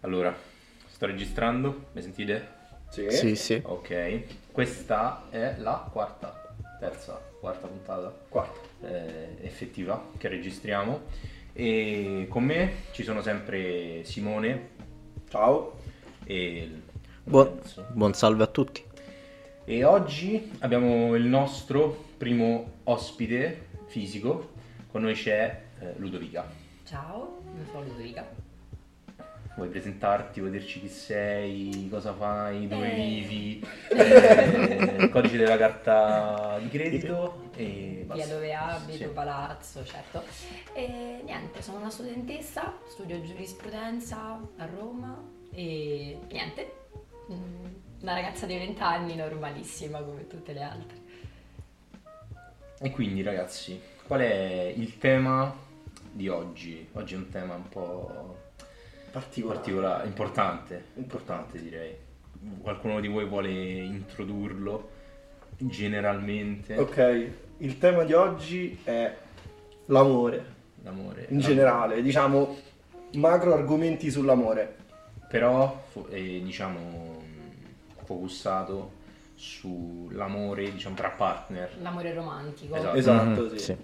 Allora, sto registrando, mi sentite? Sì. Sì, sì. Ok, questa è la quarta, terza, quarta puntata Quarta. eh, effettiva che registriamo e con me ci sono sempre Simone Ciao. e Buon, buon salve a tutti. E oggi abbiamo il nostro primo ospite fisico, con noi c'è eh, Ludovica. Ciao, mi sono Ludovica. Vuoi presentarti, vuoi dirci chi sei, cosa fai, dove Eh. vivi, eh, il codice della carta di credito e basta. Via dove abito, Sì. palazzo, certo. E niente, sono una studentessa, studio giurisprudenza a Roma e niente, mm, una ragazza di 20 anni normalissima come tutte le altre. E quindi ragazzi, qual è il tema di oggi? Oggi è un tema un po' Particolare. particolare, importante, importante direi. Qualcuno di voi vuole introdurlo generalmente? Ok, il tema di oggi è l'amore, L'amore. in generale, diciamo macro argomenti sull'amore. Però è, diciamo focussato sull'amore diciamo tra partner. L'amore romantico. Esatto. Esatto, Mhm, sì.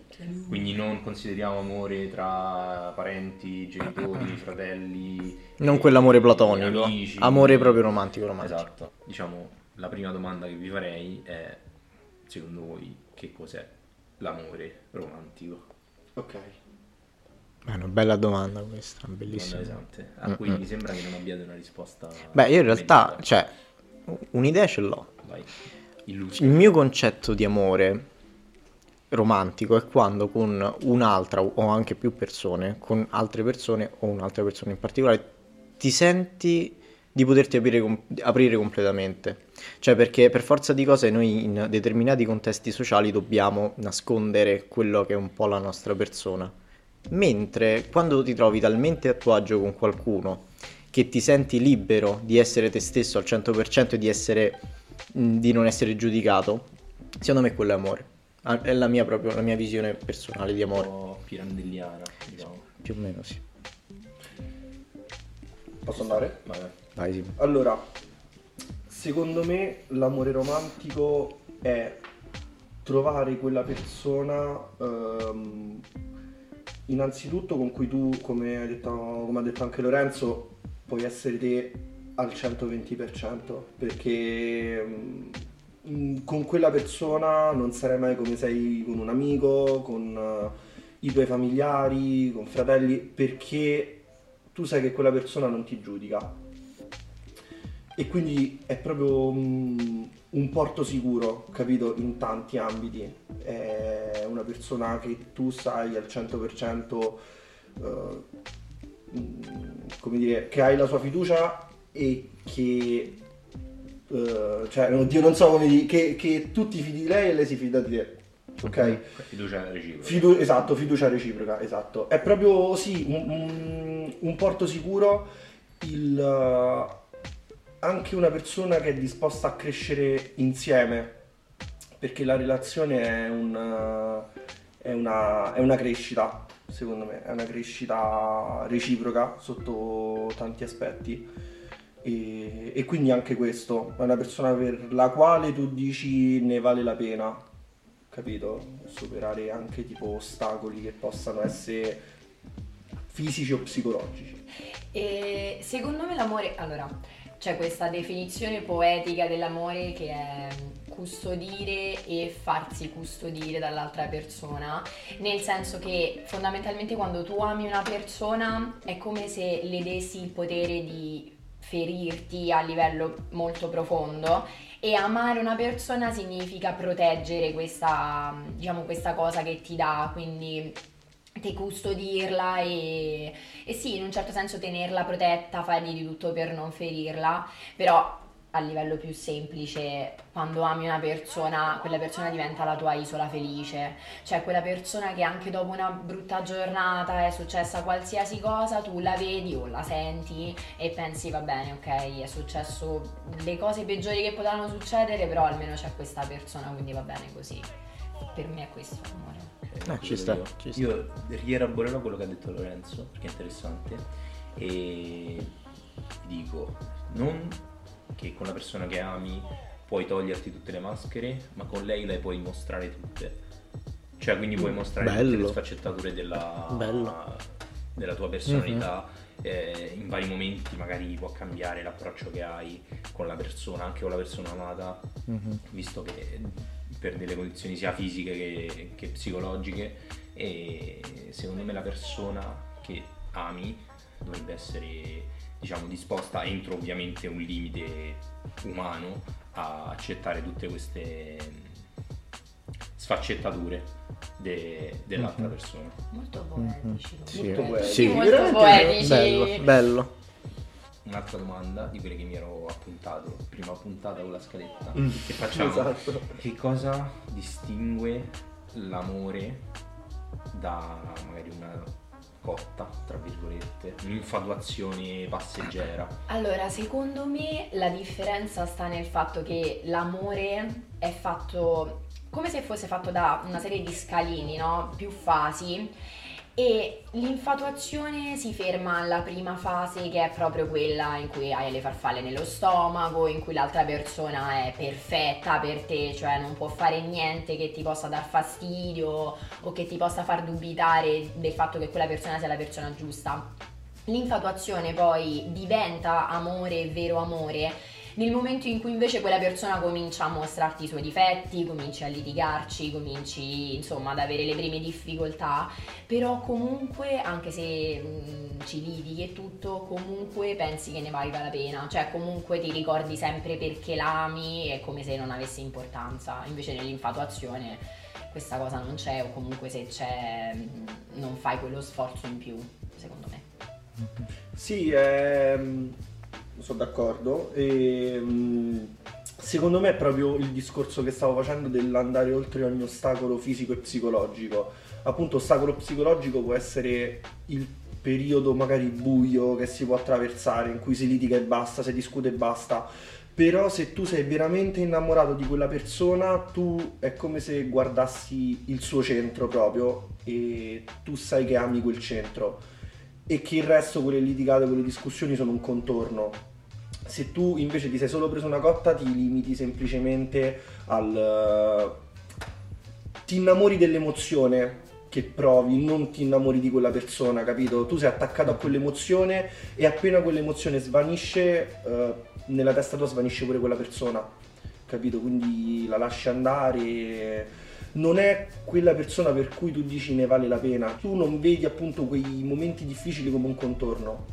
Quindi non consideriamo amore tra parenti, genitori, fratelli. Non e- quell'amore platonico, amici. amore proprio romantico, romantico. Esatto. Diciamo, la prima domanda che vi farei è, secondo voi, che cos'è l'amore romantico? Ok. È una bella domanda questa, Domanda bellissima. pesante, a Mm, cui mm. mi sembra che non abbiate una risposta. Beh, io in realtà, cioè, un'idea ce l'ho. Vai, illustra. Il mio concetto di amore romantico è quando con un'altra o anche più persone, con altre persone o un'altra persona in particolare, ti senti di poterti aprire, aprire completamente. Cioè perché per forza di cose noi in determinati contesti sociali dobbiamo nascondere quello che è un po' la nostra persona. Mentre quando ti trovi talmente a tuo agio con qualcuno che ti senti libero di essere te stesso al 100% e di essere di non essere giudicato, secondo me quello è amore. Ah, È la mia proprio la mia visione personale di un amore, po' pirandelliana, diciamo. più o meno sì. Posso andare? Vabbè. Vai sì. Allora, secondo me l'amore romantico è trovare quella persona ehm, innanzitutto con cui tu, come, hai detto, come ha detto anche Lorenzo, puoi essere te al 120% perché mm, con quella persona non sarai mai come sei con un amico, con eh, i tuoi familiari, con fratelli, perché tu sai che quella persona non ti giudica e quindi è proprio mm, un porto sicuro, capito, in tanti ambiti. È una persona che tu sai al 100%, eh, mm, come dire, che hai la sua fiducia e che, eh, cioè, oddio, non so come dire, che, che tu ti fidi di lei e lei si fida di te. Ok? Fiducia reciproca. Fidu- esatto, fiducia reciproca, esatto. È proprio sì, un, un- un porto sicuro, il, eh, anche una persona che è disposta a crescere insieme, perché la relazione è, un, è, una, è una crescita, secondo me, è una crescita reciproca sotto tanti aspetti. E, e quindi anche questo, è una persona per la quale tu dici ne vale la pena, capito? Superare anche tipo ostacoli che possano essere fisici o psicologici. E secondo me l'amore, allora, c'è questa definizione poetica dell'amore che è custodire e farsi custodire dall'altra persona, nel senso che fondamentalmente quando tu ami una persona è come se le dessi il potere di ferirti a livello molto profondo. E amare una persona significa proteggere questa, diciamo, questa cosa che ti dà, quindi te custodirla e, e sì, in un certo senso tenerla protetta, fargli di tutto per non ferirla, però a livello più semplice, quando ami una persona, quella persona diventa la tua isola felice, cioè quella persona che anche dopo una brutta giornata è successa qualsiasi cosa, tu la vedi o la senti e pensi va bene, ok, è successo le cose peggiori che potevano succedere, però almeno c'è questa persona, quindi va bene così. Per me è questo l'amore. Eh, ci sta, ci sta. Io rielaborerò quello che ha detto Lorenzo, perché è interessante. E non che con la persona che ami puoi toglierti tutte le maschere, ma con lei le puoi mostrare tutte. Cioè, quindi puoi mostrare tutte Bello. le sfaccettature della, della tua personalità. eh, in vari momenti magari può cambiare l'approccio che hai con la persona, anche con la persona amata, Mhm. visto che per delle condizioni sia fisiche che, che psicologiche e secondo me la persona che ami dovrebbe essere diciamo disposta entro ovviamente un limite umano a accettare tutte queste sfaccettature de- dell'altra Mhm. persona Molto Mhm. poetici. Sì, Molto poetici. sì. molto poetici. Bello, bello. un'altra domanda di quelle che mi ero appuntato prima puntata con la scaletta Mm. che facciamo Esatto. Che cosa distingue l'amore da magari una cotta, tra virgolette, un'infatuazione passeggera? Allora, secondo me la differenza sta nel fatto che l'amore è fatto come se fosse fatto da una serie di scalini, no? Più fasi. E l'infatuazione si ferma alla prima fase che è proprio quella in cui hai le farfalle nello stomaco, in cui l'altra persona è perfetta per te, cioè non può fare niente che ti possa dar fastidio o che ti possa far dubitare del fatto che quella persona sia la persona giusta. L'infatuazione poi diventa amore, vero amore, nel momento in cui invece quella persona comincia a mostrarti i suoi difetti, cominci a litigarci, cominci insomma ad avere le prime difficoltà, però comunque anche se mm, ci litighi e tutto, comunque pensi che ne valga la pena, cioè comunque ti ricordi sempre perché l'ami, è come se non avesse importanza, invece nell'infatuazione questa cosa non c'è o comunque se c'è mm, non fai quello sforzo in più, secondo me. Sì, ehm, sono d'accordo. E, mm, secondo me è proprio il discorso che stavo facendo dell'andare oltre ogni ostacolo fisico e psicologico. Appunto, ostacolo psicologico può essere il periodo magari buio che si può attraversare, in cui si litiga e basta, si discute e basta. Però se tu sei veramente innamorato di quella persona, tu è come se guardassi il suo centro proprio e tu sai che ami quel centro e che il resto, quelle litigate, quelle discussioni sono un contorno. Se tu invece ti sei solo preso una cotta, ti limiti semplicemente al... ti innamori dell'emozione che provi, non ti innamori di quella persona, capito? Tu sei attaccato a quell'emozione e appena quell'emozione svanisce, eh, nella testa tua svanisce pure quella persona, capito? Quindi la lasci andare non è quella persona per cui tu dici ne vale la pena. Tu non vedi appunto quei momenti difficili come un contorno.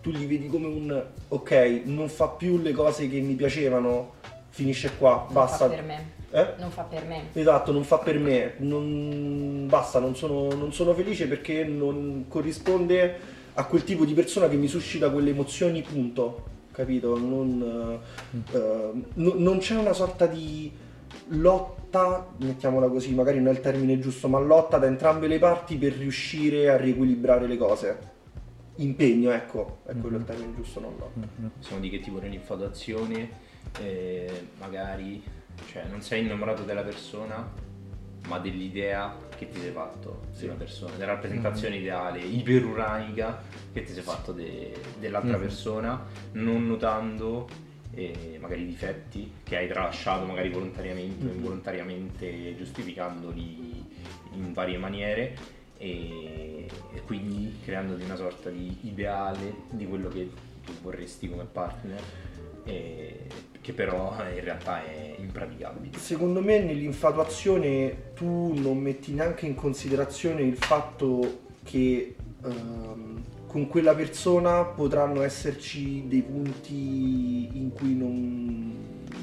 Tu li vedi come un ok, non fa più le cose che mi piacevano, finisce qua, Non basta. fa per me. Eh? Non fa per me. Esatto, non fa per me, non, basta, non sono, non sono felice perché non corrisponde a quel tipo di persona che mi suscita quelle emozioni, punto. Capito? Non, eh, eh, no- non c'è una sorta di lotta, mettiamola così, magari non è il termine giusto, ma lotta da entrambe le parti per riuscire a riequilibrare le cose. Impegno, ecco, è quello il termine giusto, non lotta. Siamo di che tipo nell'infatuazione, eh, magari cioè, non sei innamorato della persona, ma dell'idea che ti sei fatto Sì. di una persona, della rappresentazione ideale, iperuranica che ti sei fatto de- dell'altra Mhm. persona, non notando eh, magari difetti che hai tralasciato magari volontariamente o Mhm. involontariamente giustificandoli in varie maniere e, e quindi creandoti una sorta di ideale di quello che tu vorresti come partner e che però in realtà è impraticabile. Secondo me nell'infatuazione tu non metti neanche in considerazione il fatto che ehm, con quella persona potranno esserci dei punti in cui non,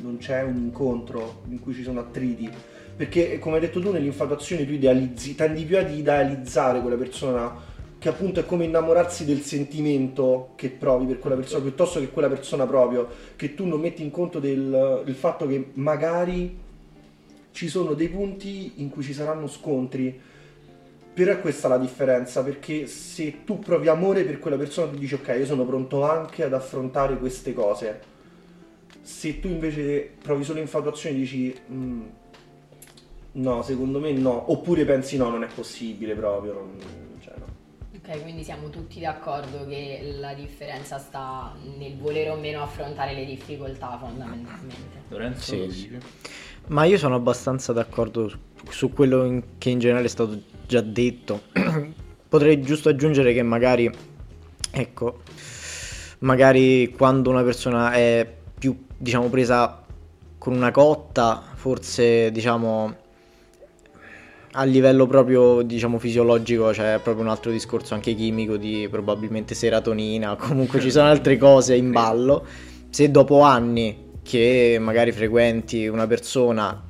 non c'è un incontro, in cui ci sono attriti. Perché come hai detto tu nell'infatuazione tu idealizzi, tendi più ad idealizzare quella persona che appunto è come innamorarsi del sentimento che provi per quella persona piuttosto che quella persona proprio che tu non metti in conto del, del fatto che magari ci sono dei punti in cui ci saranno scontri. Però è questa la differenza, perché se tu provi amore per quella persona, tu dici ok, io sono pronto anche ad affrontare queste cose. Se tu invece provi solo infatuazione dici "Mm, no, secondo me no, oppure pensi no, non è possibile proprio, non- cioè no. Ok, quindi siamo tutti d'accordo che la differenza sta nel volere o meno affrontare le difficoltà fondamentalmente. Lorenzo, Sì? Ma io sono abbastanza d'accordo su, su quello in- che in generale è stato già detto. Potrei giusto aggiungere che magari, ecco, magari quando una persona è più, diciamo, presa con una cotta, forse, diciamo, a livello proprio, diciamo, fisiologico c'è proprio un altro discorso anche chimico di probabilmente serotonina, comunque ci sono altre cose in ballo. Se dopo anni che magari frequenti una persona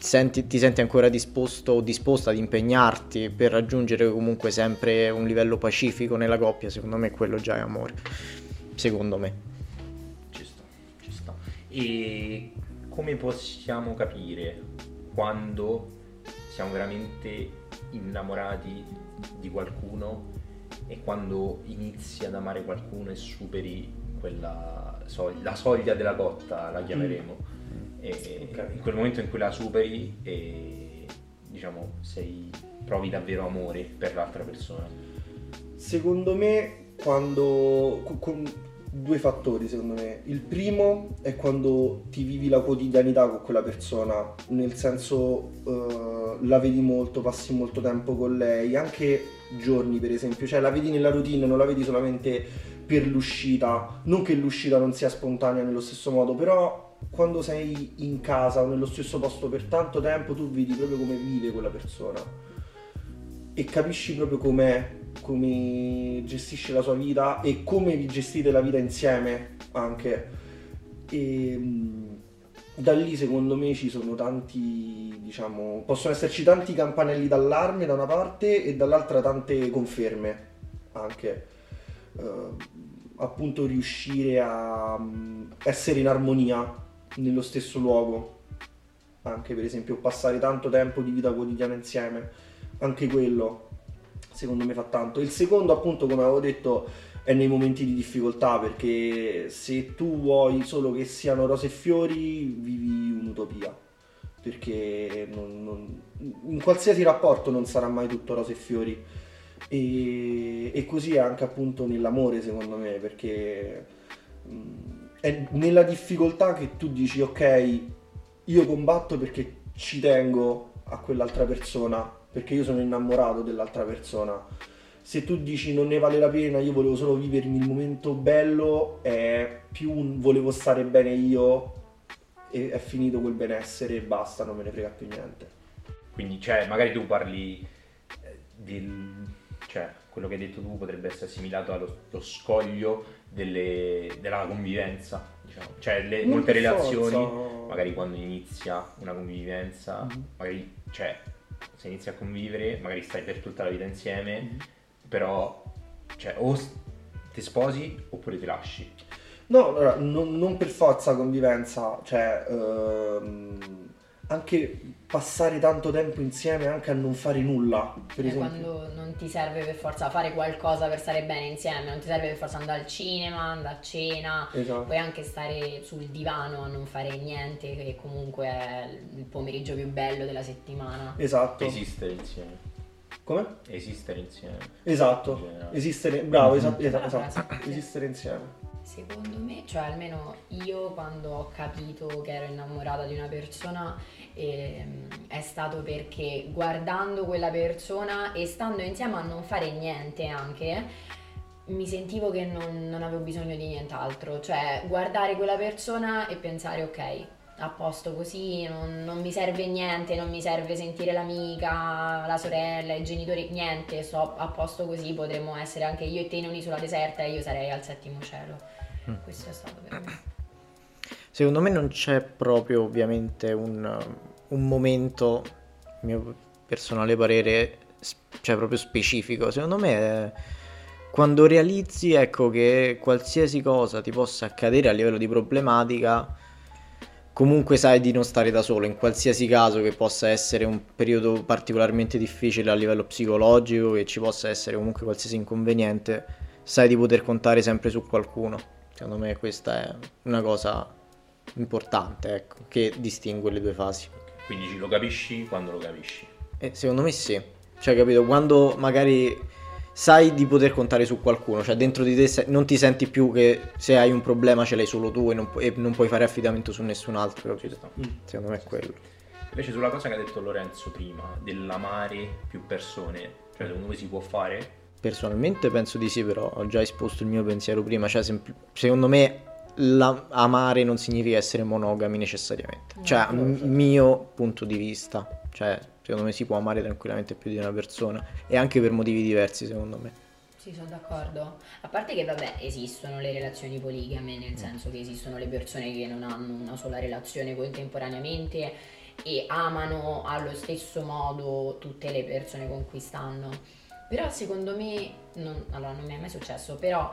senti- ti senti ancora disposto o disposta ad impegnarti per raggiungere comunque sempre un livello pacifico nella coppia, secondo me quello già è amore. Secondo me. Ci sta, ci sta. E come possiamo capire quando siamo veramente innamorati di qualcuno e quando inizi ad amare qualcuno e superi quella soglia, la soglia della cotta, la chiameremo. E Ok. in quel momento in cui la superi e diciamo sei, provi davvero amore per l'altra persona. Secondo me, quando. con due fattori, secondo me. Il primo è quando ti vivi la quotidianità con quella persona, nel senso eh, la vedi molto, passi molto tempo con lei, anche giorni per esempio, cioè la vedi nella routine, non la vedi solamente per l'uscita, non che l'uscita non sia spontanea nello stesso modo, però quando sei in casa o nello stesso posto per tanto tempo tu vedi proprio come vive quella persona e capisci proprio com'è, come gestisce la sua vita e come vi gestite la vita insieme anche. E mh, da lì secondo me ci sono tanti, diciamo, possono esserci tanti campanelli d'allarme da una parte e dall'altra tante conferme anche. Eh, appunto riuscire a mh, essere in armonia nello stesso luogo anche per esempio passare tanto tempo di vita quotidiana insieme anche quello secondo me fa tanto. Il secondo, appunto, come avevo detto, è nei momenti di difficoltà, perché se tu vuoi solo che siano rose e fiori, vivi un'utopia. Perché non- non- in qualsiasi rapporto non sarà mai tutto rose e fiori. E, e così è anche appunto nell'amore, secondo me, perché mm, è nella difficoltà che tu dici, ok, io combatto perché ci tengo a quell'altra persona, perché io sono innamorato dell'altra persona. Se tu dici non ne vale la pena, io volevo solo vivermi il momento bello, è più un volevo stare bene io e è finito quel benessere e basta, non me ne frega più niente. Quindi, cioè, magari tu parli eh, del... cioè, quello che hai detto tu potrebbe essere assimilato allo lo scoglio delle- della convivenza, diciamo. Cioè, le- molte relazioni, forza. magari quando inizia una convivenza, Mhm. magari, cioè, se inizi a convivere, magari stai per tutta la vita insieme, Mhm. però, cioè, o ti sposi oppure ti lasci. No, allora, non, non per forza convivenza, cioè ehm, anche passare tanto tempo insieme anche a non fare nulla, per È esempio. quando non ti serve per forza fare qualcosa per stare bene insieme, non ti serve per forza andare al cinema, andare a cena, Esatto. puoi anche stare sul divano a non fare niente, che comunque è il pomeriggio più bello della settimana. Esatto. Esistere insieme. Come? Esistere insieme. Esatto. In. Esistere, bravo, Mhm. esatto, esatto, esatto. Esistere insieme. Secondo me, cioè almeno io quando ho capito che ero innamorata di una persona ehm, è stato perché guardando quella persona e stando insieme a non fare niente anche, mi sentivo che non, non avevo bisogno di nient'altro, cioè guardare quella persona e pensare ok, a posto così, non, non mi serve niente, non mi serve sentire l'amica, la sorella, i genitori, niente, sto a posto così, potremmo essere anche io e te in un'isola deserta e io sarei al settimo cielo. Questo è stato per me. Secondo me non c'è proprio ovviamente un, un momento, mio personale parere, cioè proprio specifico. Secondo me è quando realizzi ecco, che qualsiasi cosa ti possa accadere a livello di problematica, comunque sai di non stare da solo, in qualsiasi caso che possa essere un periodo particolarmente difficile a livello psicologico, che ci possa essere comunque qualsiasi inconveniente, sai di poter contare sempre su qualcuno. Secondo me questa è una cosa importante, ecco, che distingue le due fasi. Quindi ci- lo capisci quando lo capisci. E secondo me sì. Cioè, capito, quando magari sai di poter contare su qualcuno, cioè dentro di te se- non ti senti più che se hai un problema ce l'hai solo tu e non, pu- e non puoi fare affidamento su nessun altro. Mm. Secondo me è quello. Invece sulla cosa che ha detto Lorenzo prima, dell'amare più persone, cioè secondo voi si può fare? Personalmente penso di sì, però ho già esposto il mio pensiero prima, cioè sempl- secondo me la- amare non significa essere monogami necessariamente, No, cioè no, m- mio punto di vista, cioè secondo me si può amare tranquillamente più di una persona e anche per motivi diversi secondo me. Sì, sono d'accordo. A parte che, vabbè, esistono le relazioni poligame, nel senso che esistono le persone che non hanno una sola relazione contemporaneamente e amano allo stesso modo tutte le persone con cui stanno. Però secondo me, non, allora non mi è mai successo, però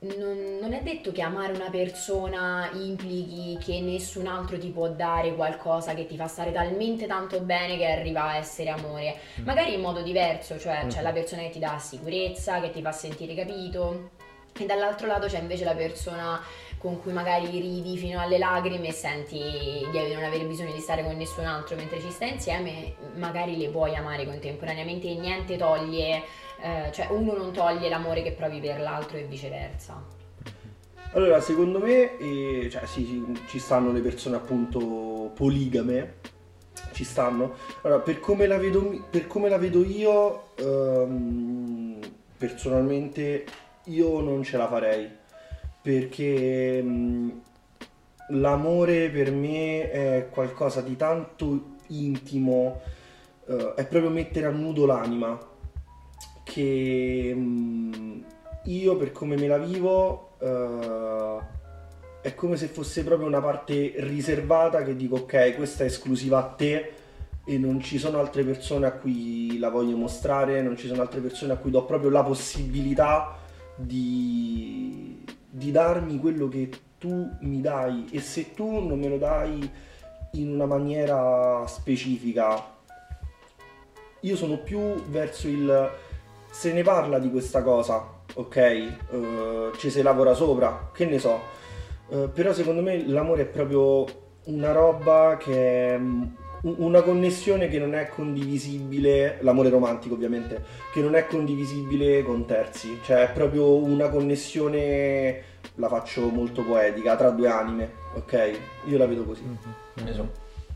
non, non è detto che amare una persona implichi che nessun altro ti può dare qualcosa che ti fa stare talmente tanto bene che arriva a essere amore. Magari in modo diverso, cioè c'è la persona che ti dà sicurezza, che ti fa sentire capito. E dall'altro lato c'è invece la persona con cui magari ridi fino alle lacrime e senti di non avere bisogno di stare con nessun altro mentre ci stai insieme, magari le puoi amare contemporaneamente e niente toglie, eh, cioè uno non toglie l'amore che provi per l'altro e viceversa. Allora, secondo me, eh, cioè, sì, sì, ci stanno le persone appunto poligame, ci stanno. Allora, per come la vedo, come la vedo io, ehm, personalmente, io non ce la farei. Perché mh, l'amore per me è qualcosa di tanto intimo, eh, è proprio mettere a nudo l'anima. Che mh, io, per come me la vivo, eh, è come se fosse proprio una parte riservata che dico ok, questa è esclusiva a te e non ci sono altre persone a cui la voglio mostrare, non ci sono altre persone a cui do proprio la possibilità di, di darmi quello che tu mi dai e se tu non me lo dai in una maniera specifica, io sono più verso il se ne parla di questa cosa, ok? Eh, ci si lavora sopra, che ne so. Eh, però secondo me l'amore è proprio una roba che è una connessione che non è condivisibile, l'amore romantico ovviamente, che non è condivisibile con terzi, cioè è proprio una connessione, la faccio molto poetica, tra due anime, ok? Io la vedo così. Io sono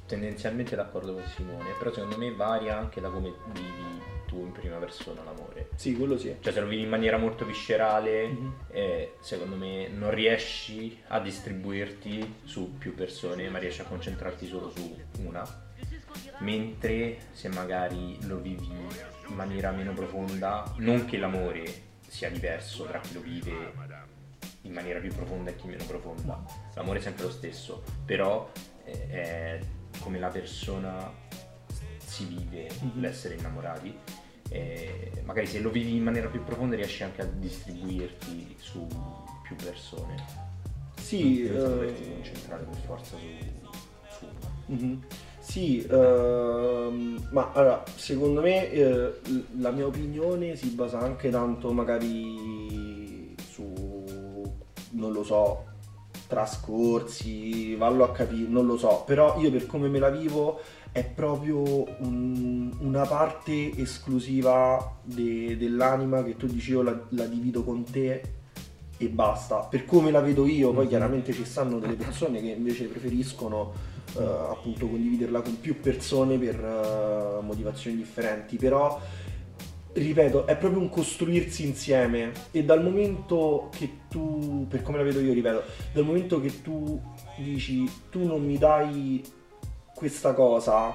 tendenzialmente d'accordo con Simone, però secondo me varia anche da come vivi tu in prima persona l'amore. Sì, quello sì. Cioè se lo vivi in maniera molto viscerale, Mhm. eh, secondo me non riesci a distribuirti su più persone, ma riesci a concentrarti solo su una. Mentre se magari lo vivi in maniera meno profonda, non che l'amore sia diverso tra chi lo vive in maniera più profonda e chi meno profonda, l'amore è sempre lo stesso, però eh, è come la persona si vive Mhm. l'essere innamorati. Magari se lo vivi in maniera più profonda riesci anche a distribuirti su più persone. Sì, eh, doverti concentrare per forza su, su uno. Sì, ehm, ma allora, secondo me eh, la mia opinione si basa anche tanto magari su, non lo so, trascorsi, vallo a capire, non lo so, però io per come me la vivo è proprio un- una parte esclusiva de- dell'anima che tu dici io la, la divido con te e basta. Per come la vedo io, poi chiaramente ci stanno delle persone che invece preferiscono eh, appunto condividerla con più persone per eh, motivazioni differenti, però ripeto, è proprio un costruirsi insieme e dal momento che tu, per come la vedo io, ripeto, dal momento che tu dici tu non mi dai questa cosa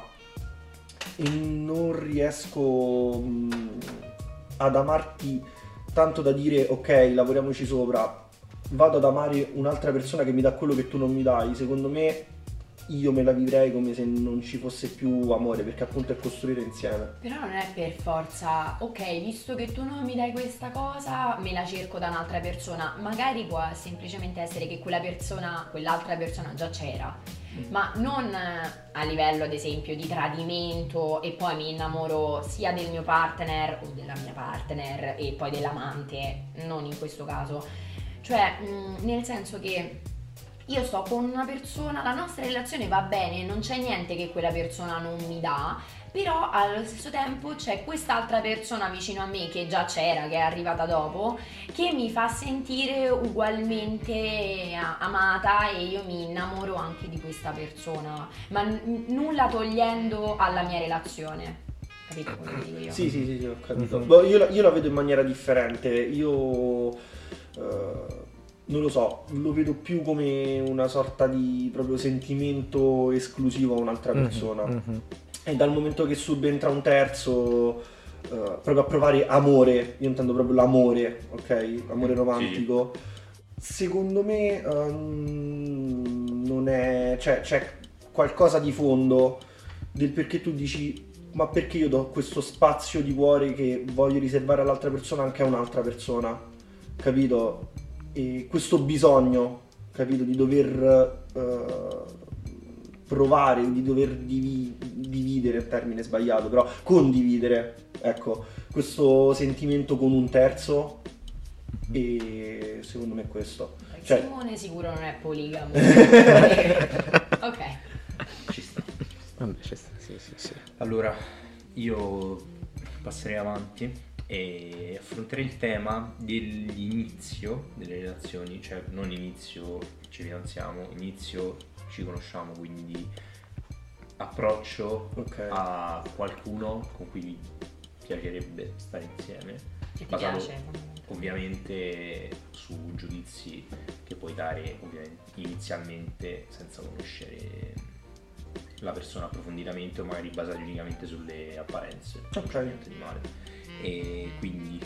e non riesco mh, ad amarti tanto da dire ok, lavoriamoci sopra, vado ad amare un'altra persona che mi dà quello che tu non mi dai, secondo me io me la vivrei come se non ci fosse più amore, perché appunto è costruire insieme. Però non è per forza, ok, visto che tu non mi dai questa cosa, me la cerco da un'altra persona. Magari può semplicemente essere che quella persona, quell'altra persona già c'era, ma non eh, a livello ad esempio di tradimento e poi mi innamoro sia del mio partner o della mia partner e poi dell'amante, non in questo caso. Cioè, mh, nel senso che io sto con una persona, la nostra relazione va bene, non c'è niente che quella persona non mi dà, però allo stesso tempo c'è quest'altra persona vicino a me che già c'era, che è arrivata dopo, che mi fa sentire ugualmente amata e io mi innamoro anche di questa persona, ma n- nulla togliendo alla mia relazione. Capito quello che dico io? Sì, sì, sì, sì, ho capito. Mhm. Boh, io, la, io la vedo in maniera differente. Io eh, non lo so, lo vedo più come una sorta di proprio sentimento esclusivo a un'altra persona. Mhm. E dal momento che subentra un terzo, eh, proprio a provare amore, io intendo proprio l'amore, ok? Amore Sì. romantico. Secondo me ehm, non è. cioè c'è qualcosa di fondo del perché tu dici. Ma perché io do questo spazio di cuore che voglio riservare all'altra persona anche a un'altra persona? Capito? E questo bisogno, capito, di dover eh, provare, di dover divi- dividere, termine sbagliato, però condividere, ecco, questo sentimento con un terzo e secondo me è questo. Cioè- Simone sicuro non è poligamo. ok. Ci sta. Vabbè, ci sta, sì, sì, sì. Allora, io passerei avanti e affronterei il tema dell'inizio delle relazioni, cioè non inizio ci fidanziamo, inizio ci conosciamo, quindi approccio Ok. a qualcuno con cui vi piacerebbe stare insieme, Che ti basato piace? ovviamente su giudizi che puoi dare ovviamente inizialmente senza conoscere la persona approfonditamente o magari basati unicamente sulle apparenze non c'è Ok. niente di male e quindi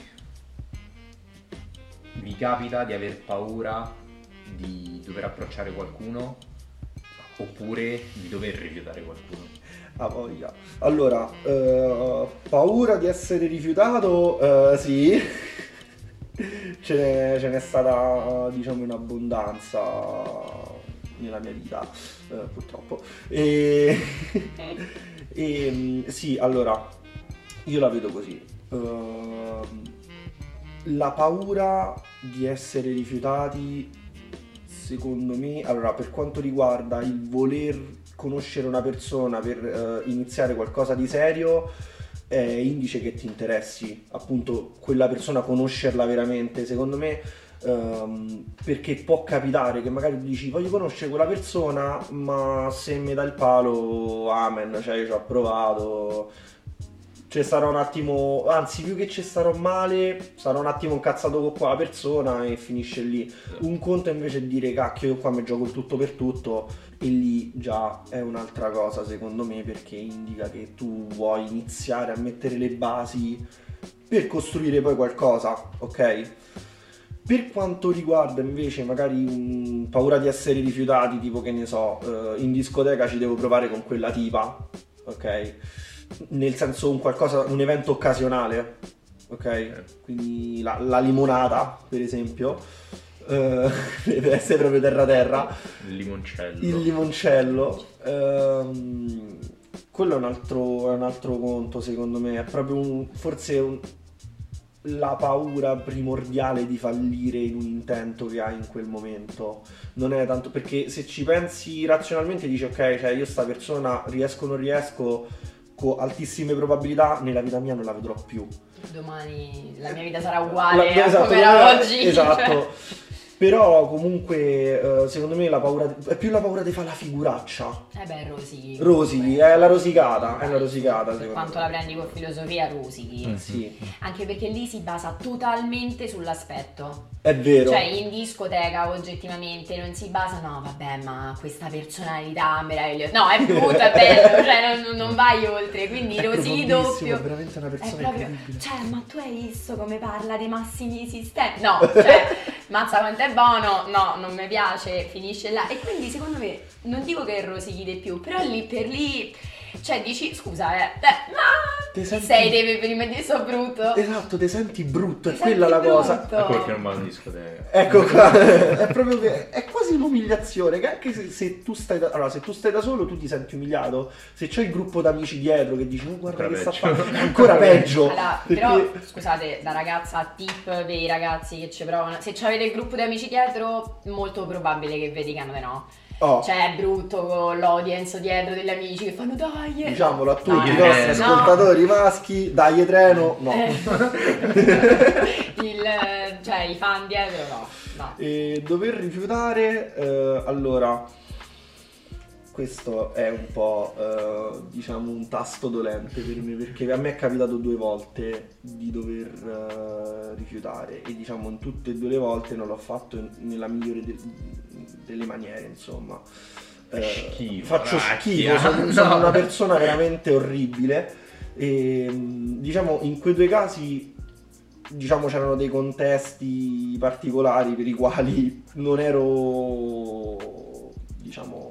vi capita di aver paura di dover approcciare qualcuno oppure di dover rifiutare qualcuno Ah, voglia. Allora, eh, paura di essere rifiutato, eh, sì. ce, n'è, ce n'è stata, diciamo, in abbondanza nella mia vita, eh, purtroppo. E, e, mm, sì, allora, io la vedo così. Ehm, la paura di essere rifiutati, secondo me, allora, per quanto riguarda il voler conoscere una persona per eh, iniziare qualcosa di serio, è indice che ti interessi, appunto, quella persona conoscerla veramente, secondo me. ehm, perché può capitare che magari dici voglio conoscere quella persona ma se mi dà il palo amen cioè io ci ho provato ci sarò un attimo, anzi più che ci starò male, sarò un attimo incazzato con quella persona e finisce lì. Un conto invece è dire cacchio io qua mi gioco il tutto per tutto e lì già è un'altra cosa secondo me perché indica che tu vuoi iniziare a mettere le basi per costruire poi qualcosa, ok? Per quanto riguarda invece magari un- paura di essere rifiutati, tipo che ne so, eh, in discoteca ci devo provare con quella tipa, ok? Nel senso un qualcosa, un evento occasionale, ok? Quindi la, la limonata, per esempio, eh, deve essere proprio terra terra. il limoncello Il limoncello, ehm, quello è un, altro, è un altro conto secondo me, è proprio un, forse un- la paura primordiale di fallire in un intento che hai in quel momento. Non è tanto perché se ci pensi razionalmente dici ok, cioè io sta persona riesco o non riesco, con altissime probabilità nella vita mia non la vedrò più. Domani la mia vita sarà uguale La- a esatto, come era oggi. Esatto. cioè. Però comunque eh, secondo me la paura è più la paura di fare la figuraccia. Eh beh, rosichi. Rosichi, è la rosicata, è la rosicata Per quanto me. la prendi con filosofia, rosichi. Mm. Sì, Anche perché lì si basa totalmente sull'aspetto. è vero. Cioè, in discoteca oggettivamente non si basa, no, vabbè, ma questa personalità meravigliosa. No, è brutto, è bello, cioè non, non vai oltre. Quindi È rosichi doppio. È veramente una È persona proprio, incredibile. cioè, ma tu hai visto come parla dei massimi sistemi? No, cioè, mazza quanto è buono, no, non mi piace, finisce là. E quindi secondo me, non dico che rosichi di più, però lì per lì, cioè dici, scusa, eh, eh, ma Ti senti- sei deve di so brutto. Esatto, ti senti brutto, è Ti quella la cosa. ecco perché non vado in discoteca Ecco qua, è proprio che è quasi un'umiliazione. Che anche se, se tu stai da, allora, se tu stai da solo, tu ti senti umiliato. Se c'hai il gruppo d'amici dietro che dici, oh, guarda Ancora che sta peggio. facendo, ancora peggio. Allora, perché- però, scusate, da ragazza, tip per i ragazzi che ci provano. Se avete il gruppo di amici dietro, molto probabile che vi dicano di no. Oh, Cioè, è brutto con l'audience dietro degli amici che fanno dai. eh." diciamolo a tutti No, i eh, nostri no. ascoltatori maschi, dai treno, no. Eh. Il, eh, cioè, i fan dietro, no. no. E dover rifiutare, eh, allora, questo è un po', eh, diciamo, un tasto dolente per me, perché a me è capitato due volte di dover eh, rifiutare e diciamo in tutte e due le volte non l'ho fatto in- nella migliore de- delle maniere, insomma. Eh, Schifo, faccio schifo, sono, sono No. una persona veramente orribile e diciamo in quei due casi diciamo c'erano dei contesti particolari per i quali non ero diciamo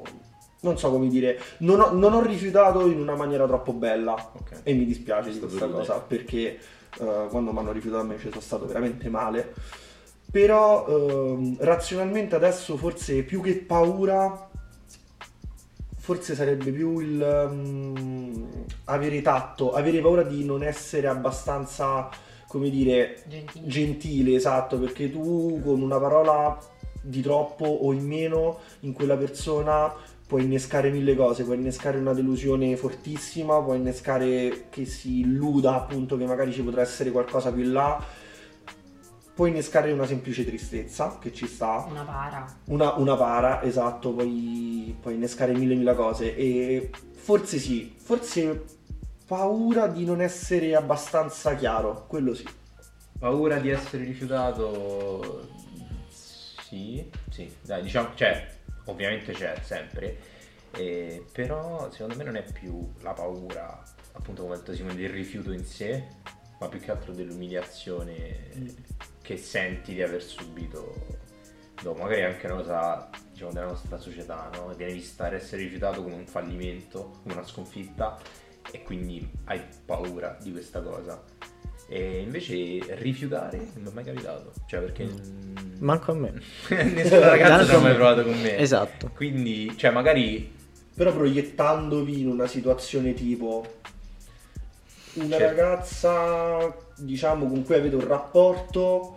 non so come dire non ho, non ho rifiutato in una maniera troppo bella Ok. e mi dispiace di questa cosa perché eh, quando mi hanno rifiutato a me ci sono stato veramente male però ehm, razionalmente adesso forse più che paura forse sarebbe più il mm, avere tatto avere paura di non essere abbastanza come dire Gentile. gentile esatto perché tu con una parola di troppo o in meno in quella persona puoi innescare mille cose, puoi innescare una delusione fortissima, puoi innescare che si illuda appunto che magari ci potrà essere qualcosa più in là, puoi innescare una semplice tristezza che ci sta, Una para. una, una para, esatto, puoi, puoi innescare mille mille cose e forse sì, forse paura di non essere abbastanza chiaro, quello sì. Paura di essere rifiutato? Sì, sì, dai, diciamo, cioè, ovviamente c'è sempre, eh, però secondo me non è più la paura, appunto come ha detto Simone, del rifiuto in sé, ma più che altro dell'umiliazione che senti di aver subito dopo, magari è anche una cosa, diciamo, della nostra società, no? Viene vista essere rifiutato come un fallimento, come una sconfitta e quindi hai paura di questa cosa. E invece rifiutare non mi è mai capitato, cioè perché Manco a me. nessuna ragazza ci ha mai provato con me. Esatto. Quindi, cioè magari Però proiettandovi in una situazione tipo una Certo. ragazza, diciamo, con cui avete un rapporto,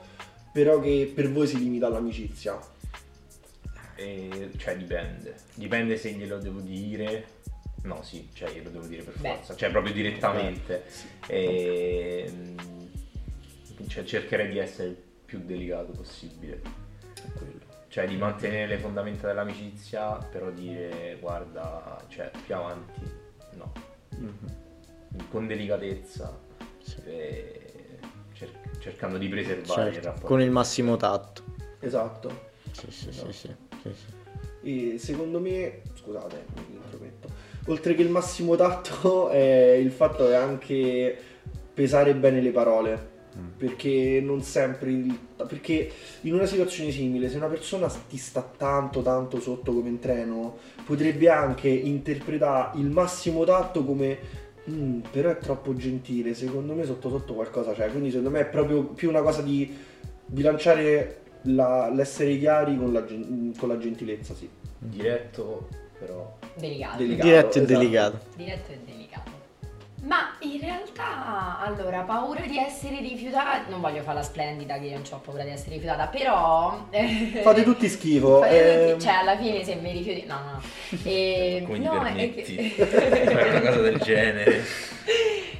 però che per voi si limita all'amicizia. eh, cioè dipende. Dipende se glielo devo dire. No, sì, cioè glielo devo dire per Beh. forza, cioè proprio direttamente. E, mm, cioè, cercherei di essere il più delicato possibile. Quello. Cioè di mantenere le fondamenta dell'amicizia, però dire guarda, cioè più avanti, no. Mhm. Con delicatezza, Sì. e cer- cercando di preservare il Certo, rapporto. con il massimo tatto. Esatto. Sì, sì, sì, sì, sì, sì. E secondo me, scusate, mi intrometto. Oltre che il massimo tatto, è il fatto è anche pesare bene le parole. Perché non sempre. il- perché in una situazione simile, se una persona ti sta tanto, tanto sotto come in treno, potrebbe anche interpretare il massimo tatto come. "Mm, però è troppo gentile. Secondo me, sotto sotto qualcosa c'è. Quindi, secondo me, è proprio più una cosa di bilanciare la- l'essere chiari con la, con la gentilezza, sì. Diretto, però Delicato. Delicato, Diretto e esatto. delicato. Diretto e delicato. Ma in realtà, allora, paura di essere rifiutata. Non voglio fare la splendida che io non ho paura di essere rifiutata, però. eh, Fate tutti schifo. fate tutti- ehm, Cioè, alla fine, se mi rifiuti. No, no. no. E, come no, è che- fare una cosa del genere?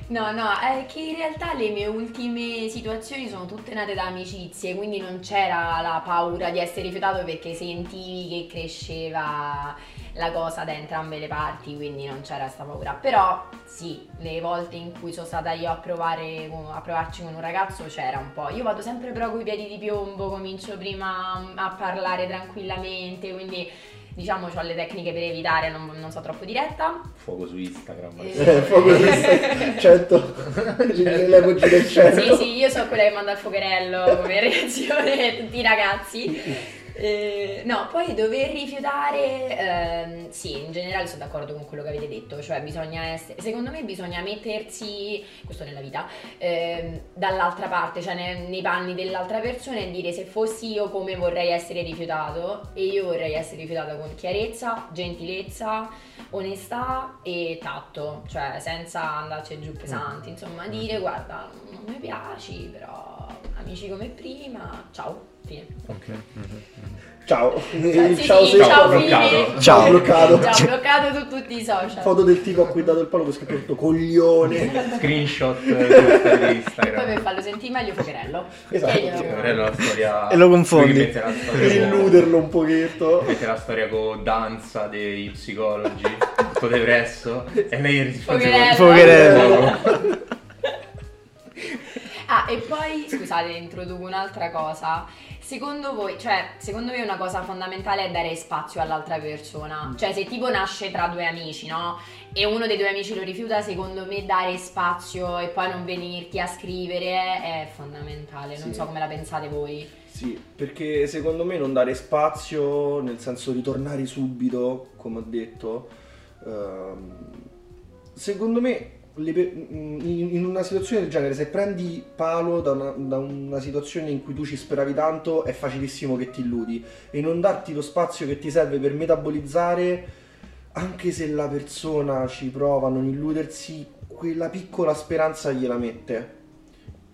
No, no, è che in realtà le mie ultime situazioni sono tutte nate da amicizie, quindi non c'era la paura di essere rifiutato perché sentivi che cresceva la cosa da entrambe le parti, quindi non c'era questa paura. Però sì, le volte in cui sono stata io a provare a provarci con un ragazzo c'era un po'. Io vado sempre però con i piedi di piombo, comincio prima a parlare tranquillamente, quindi diciamo ho le tecniche per evitare, non, non so troppo diretta. Fuoco su Instagram. Eh, fuoco su 100 le voci del 100 Sì, sì, io so quella che manda il fuocherello come reazione a tutti i ragazzi. Eh, no, poi dover rifiutare, ehm, sì, in generale sono d'accordo con quello che avete detto, cioè bisogna essere, secondo me bisogna mettersi, questo nella vita, ehm, dall'altra parte, cioè nei, nei panni dell'altra persona e dire se fossi io come vorrei essere rifiutato e io vorrei essere rifiutata con chiarezza, gentilezza, onestà e tatto, cioè senza andarci giù pesanti, insomma dire guarda non mi piaci però amici come prima, ciao, fine. Ciao. Cioè, sì, ciao sì, ciao, bloccato. Ciao. bloccato. Ciao, bloccato su tutti i social. Foto del tipo a cui ho dato il palo con scritto tutto coglione. Screenshot di E poi Instagram. per farlo sentire meglio focherello. Esatto. Che Sì, Aurelio la storia... E lo confondi. Per con- illuderlo un pochetto. Mette la storia con danza dei psicologi, tutto depresso, e lei risponde Poverello. con... scusate, introduco un'altra cosa. Secondo voi, cioè, secondo me una cosa fondamentale è dare spazio all'altra persona. Cioè, se tipo nasce tra due amici, no? E uno dei due amici lo rifiuta, secondo me dare spazio e poi non venirti a scrivere è fondamentale. Non Sì. so come la pensate voi. Sì, perché secondo me non dare spazio, nel senso ritornare subito, come ho detto, ehm, secondo me in in una situazione del genere, se prendi palo da una, da una situazione in cui tu ci speravi tanto, è facilissimo che ti illudi e non darti lo spazio che ti serve per metabolizzare, anche se la persona ci prova a non illudersi, quella piccola speranza gliela mette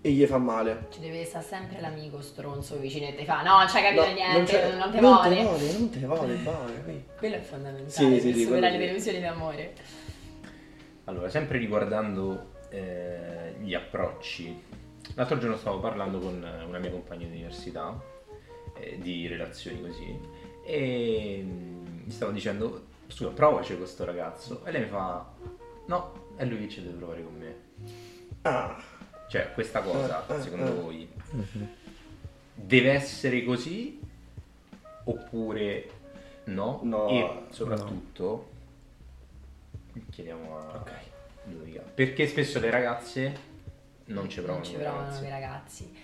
e gli fa male. Ci deve stare sempre l'amico stronzo vicino e ti fa no, non c'hai capito No, niente, c'è- non, te non vuole. te vuole, non te vuole, vai, vai. Quello è fondamentale Sì, per sì, sì, superare le sì. delusioni d'amore. Allora, sempre riguardando eh, gli approcci, l'altro giorno stavo parlando con una mia compagna di università eh, di relazioni così e mm, gli stavo dicendo, scusa, provaci con questo ragazzo e lei mi fa, no, è lui che ci deve provare con me. Ah, Cioè, questa cosa, Eh, eh, secondo eh. voi, deve essere così oppure no? No. E soprattutto, chiediamo a Ludovica, perché spesso le ragazze non ci provano non ci provano ragazzi? i ragazzi.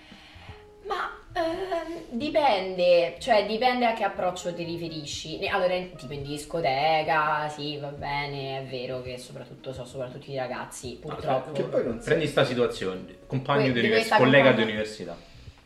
Ma ehm, dipende, cioè dipende a che approccio ti riferisci. Allora, in- tipo in discoteca, sì, va bene, è vero che soprattutto so soprattutto i ragazzi, purtroppo. che poi non Prendi sta situazione, compagno Que- di università, questa collega compagna- di università.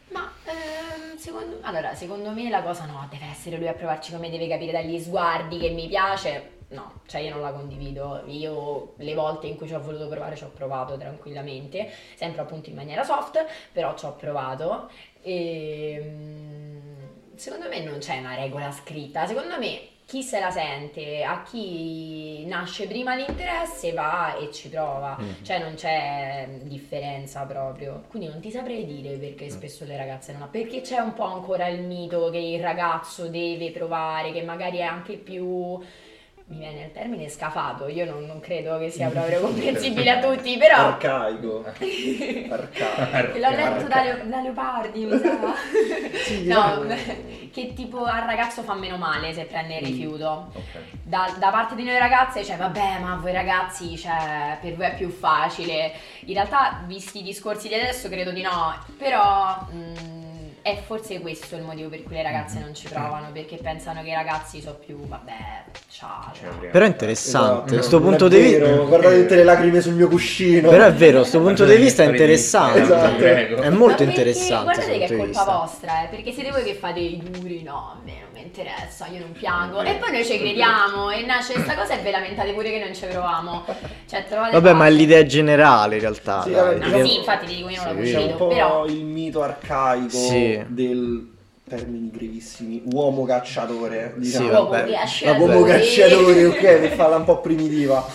Ma ehm, secondo, allora, secondo me la cosa no, deve essere lui a provarci come deve capire dagli sguardi che mi piace. No, cioè io non la condivido. Io le volte in cui ci ho voluto provare ci ho provato tranquillamente, sempre appunto in maniera soft, però ci ho provato. E mm, secondo me non c'è una regola scritta. Secondo me chi se la sente, a chi nasce prima l'interesse va e ci prova. Cioè non c'è differenza proprio. Quindi non ti saprei dire perché spesso le ragazze non ha. Perché c'è un po' ancora il mito che il ragazzo deve provare, che magari è anche più. Mi viene il termine scafato, io non, non credo che sia proprio comprensibile a tutti, però arcaico. Arcaico. l'ho letto da, Leo- da Leopardi, mi sa. Sì, no, eh. che tipo al ragazzo fa meno male se prende il rifiuto. Ok. Da, da parte di noi ragazze, cioè, vabbè, ma voi ragazzi, cioè, per voi è più facile. In realtà, visti i discorsi di adesso, credo di no, però mh, è forse questo il motivo per cui le ragazze non ci provano, perché pensano che i ragazzi sono più, vabbè, ciao. Però è interessante, Esatto. sto Non punto di vista... Guardate tutte le lacrime sul mio cuscino. Però è vero, sto punto di vista è interessante. Esatto. È molto perché- interessante. Guardate che è colpa vista. vostra, eh, perché siete voi che fate i duri, no, a me non mi interessa, io non piango. E poi noi ci crediamo e nasce questa cosa e ve lamentate pure che non ci proviamo. Cioè, Vabbè, ma è l'idea generale in realtà. Sì, dai. No, sì, infatti ti dico io non lo Sì. Condivido, po' però il mito arcaico Sì. Del termini brevissimi, uomo cacciatore, diciamo. Sì, uomo vabbè. cacciatore. La uomo cacciatore, ok, per farla un po' primitiva.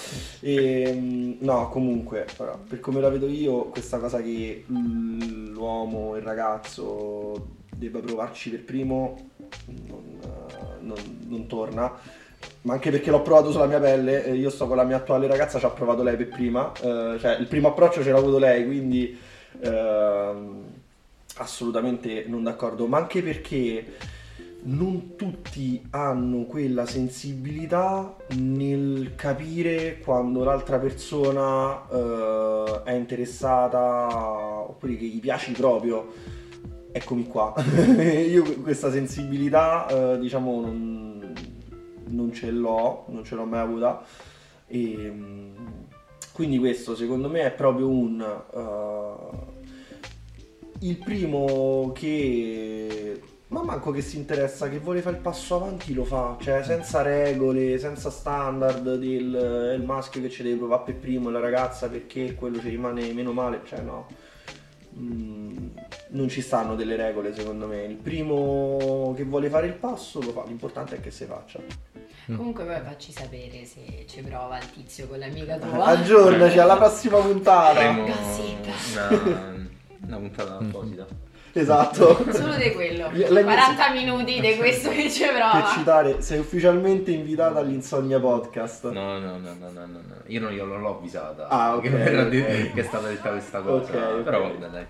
E, no, comunque, però, per come la vedo io, questa cosa che mm, l'uomo, il ragazzo debba provarci per primo non, non- non torna. Ma anche perché l'ho provato sulla mia pelle, eh, io sto con la mia attuale ragazza, ci ha provato lei per prima, eh, cioè il primo approccio ce l'ha avuto lei, quindi ehm, assolutamente non d'accordo, ma anche perché non tutti hanno quella sensibilità nel capire quando l'altra persona eh, è interessata oppure che gli piaci proprio. eccomi qua. Io questa sensibilità, eh, diciamo, non, non ce l'ho, non ce l'ho mai avuta. E, mm, quindi questo secondo me è proprio un... Uh, il primo che... Ma manco che si interessa, che vuole fare il passo avanti lo fa, cioè senza regole, senza standard del è il maschio che ci deve provare per primo e la ragazza perché quello ci rimane meno male, cioè no. Mm, non ci stanno delle regole secondo me. Il primo che vuole fare il passo lo fa, l'importante è che si faccia. Mm. Comunque poi facci sapere se ci prova il tizio con l'amica tua. Aggiornaci alla prossima puntata. Faremo Gossip. una, una puntata apposita. Esatto. Solo di quello. Mi- 40 minuti di questo che ci Per prova. citare, sei ufficialmente invitata all'Insonnia Podcast. No, no, no, no, no, no, no. Io non io non l'ho avvisata. Ah, ok, Che, era di- ok. che è stata detta questa cosa. Ok, ok. Però vabbè, dai.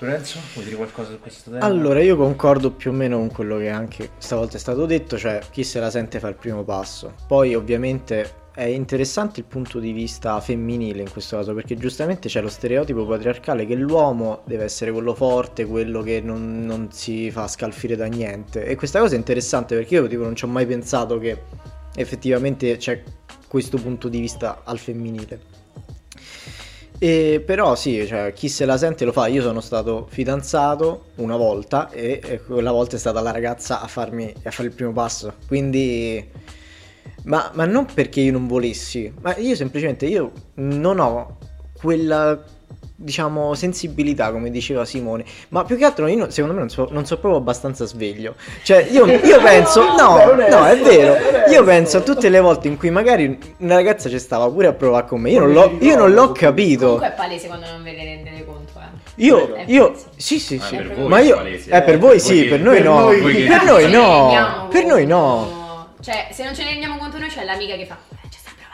Lorenzo, vuoi dire qualcosa su questo tema? Allora, io concordo più o meno con quello che anche stavolta è stato detto, cioè chi se la sente fa il primo passo. Poi ovviamente è interessante il punto di vista femminile in questo caso, perché giustamente c'è lo stereotipo patriarcale che l'uomo deve essere quello forte, quello che non, non si fa scalfire da niente. E questa cosa è interessante perché io tipo non ci ho mai pensato che effettivamente c'è questo punto di vista al femminile. E però sì, cioè, chi se la sente lo fa. Io sono stato fidanzato una volta e, quella volta è stata la ragazza a farmi a fare il primo passo. Quindi ma, ma non perché io non volessi, ma io semplicemente io non ho quella diciamo sensibilità come diceva Simone. Ma più che altro io non- secondo me non so, non so proprio abbastanza sveglio. Cioè io, io penso no no è vero. onesto. io penso a tutte le volte in cui magari una ragazza ci stava pure a provare con me io non l'ho, io non l'ho capito. Comunque è palese quando non ve ne rendete conto, eh. io, Eh, io sì. sì sì Ah, sì. per voi ma è io palese. eh, per voi sì per noi no. per noi no. per noi no Cioè, se non ce ne rendiamo conto noi c'è l'amica che fa, "Eh, ci sta a provare.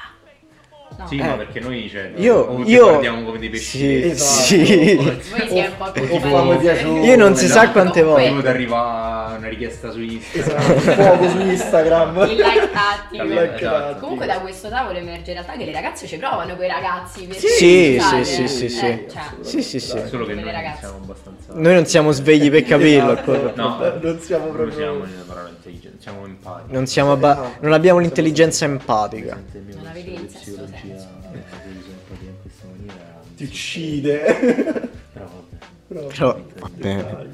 No. Sì, Eh. ma perché noi cioè, Io- o ci io- guardiamo come dei pesci. Sì, Esatto. sì. Voi siete un po' più o palesi. piaciuto. Io non si sa quante volte. Quando arriva una richiesta su Instagram. Esatto, fuoco su Instagram. Il like tattico. Capito? like Esatto. tattico. Comunque da questo tavolo emerge in realtà che le ragazze ci provano quei ragazzi per Sì, sì, sì, sì, eh, sì. cioè, Sì, sì, sì. Solo che noi non ragazze. siamo abbastanza. Noi non siamo svegli per capirlo. Quello. No, non siamo Non proprio... siamo siamo empatici. Non, siamo abba- non abbiamo l'intelligenza empatica. Sente il mio Non avete il sesto psicologia, senso. in. Ti uccide. Però vabbè. Però- Però va bene.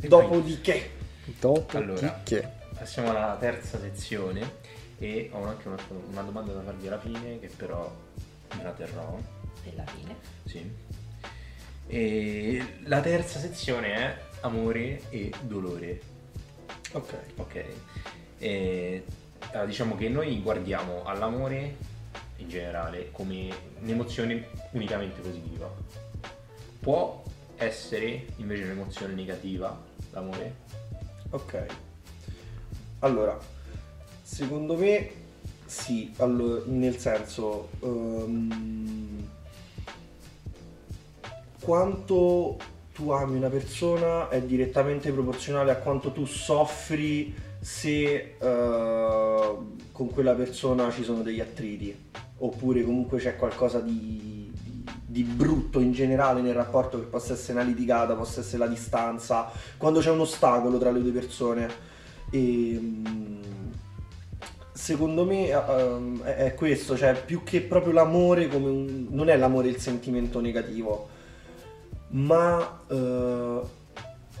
E Dopodiché. Dopo Allora. Passiamo alla terza sezione e ho anche una, una domanda da farvi alla fine che però me la terrò. della fine. Sì. E la terza sezione è amore e dolore. Ok. Ok. E, allora, diciamo che noi guardiamo all'amore in generale come un'emozione unicamente positiva. Può essere invece un'emozione negativa l'amore? Ok. Allora, secondo me sì, allo- nel senso, ehm, quanto tu ami una persona è direttamente proporzionale a quanto tu soffri se eh, con quella persona ci sono degli attriti, oppure comunque c'è qualcosa di, di- di brutto in generale nel rapporto che possa essere una litigata, possa essere la distanza, quando c'è un ostacolo tra le due persone. E, mm, secondo me ehm, è è questo, cioè più che proprio l'amore un- non è l'amore il sentimento negativo, ma eh,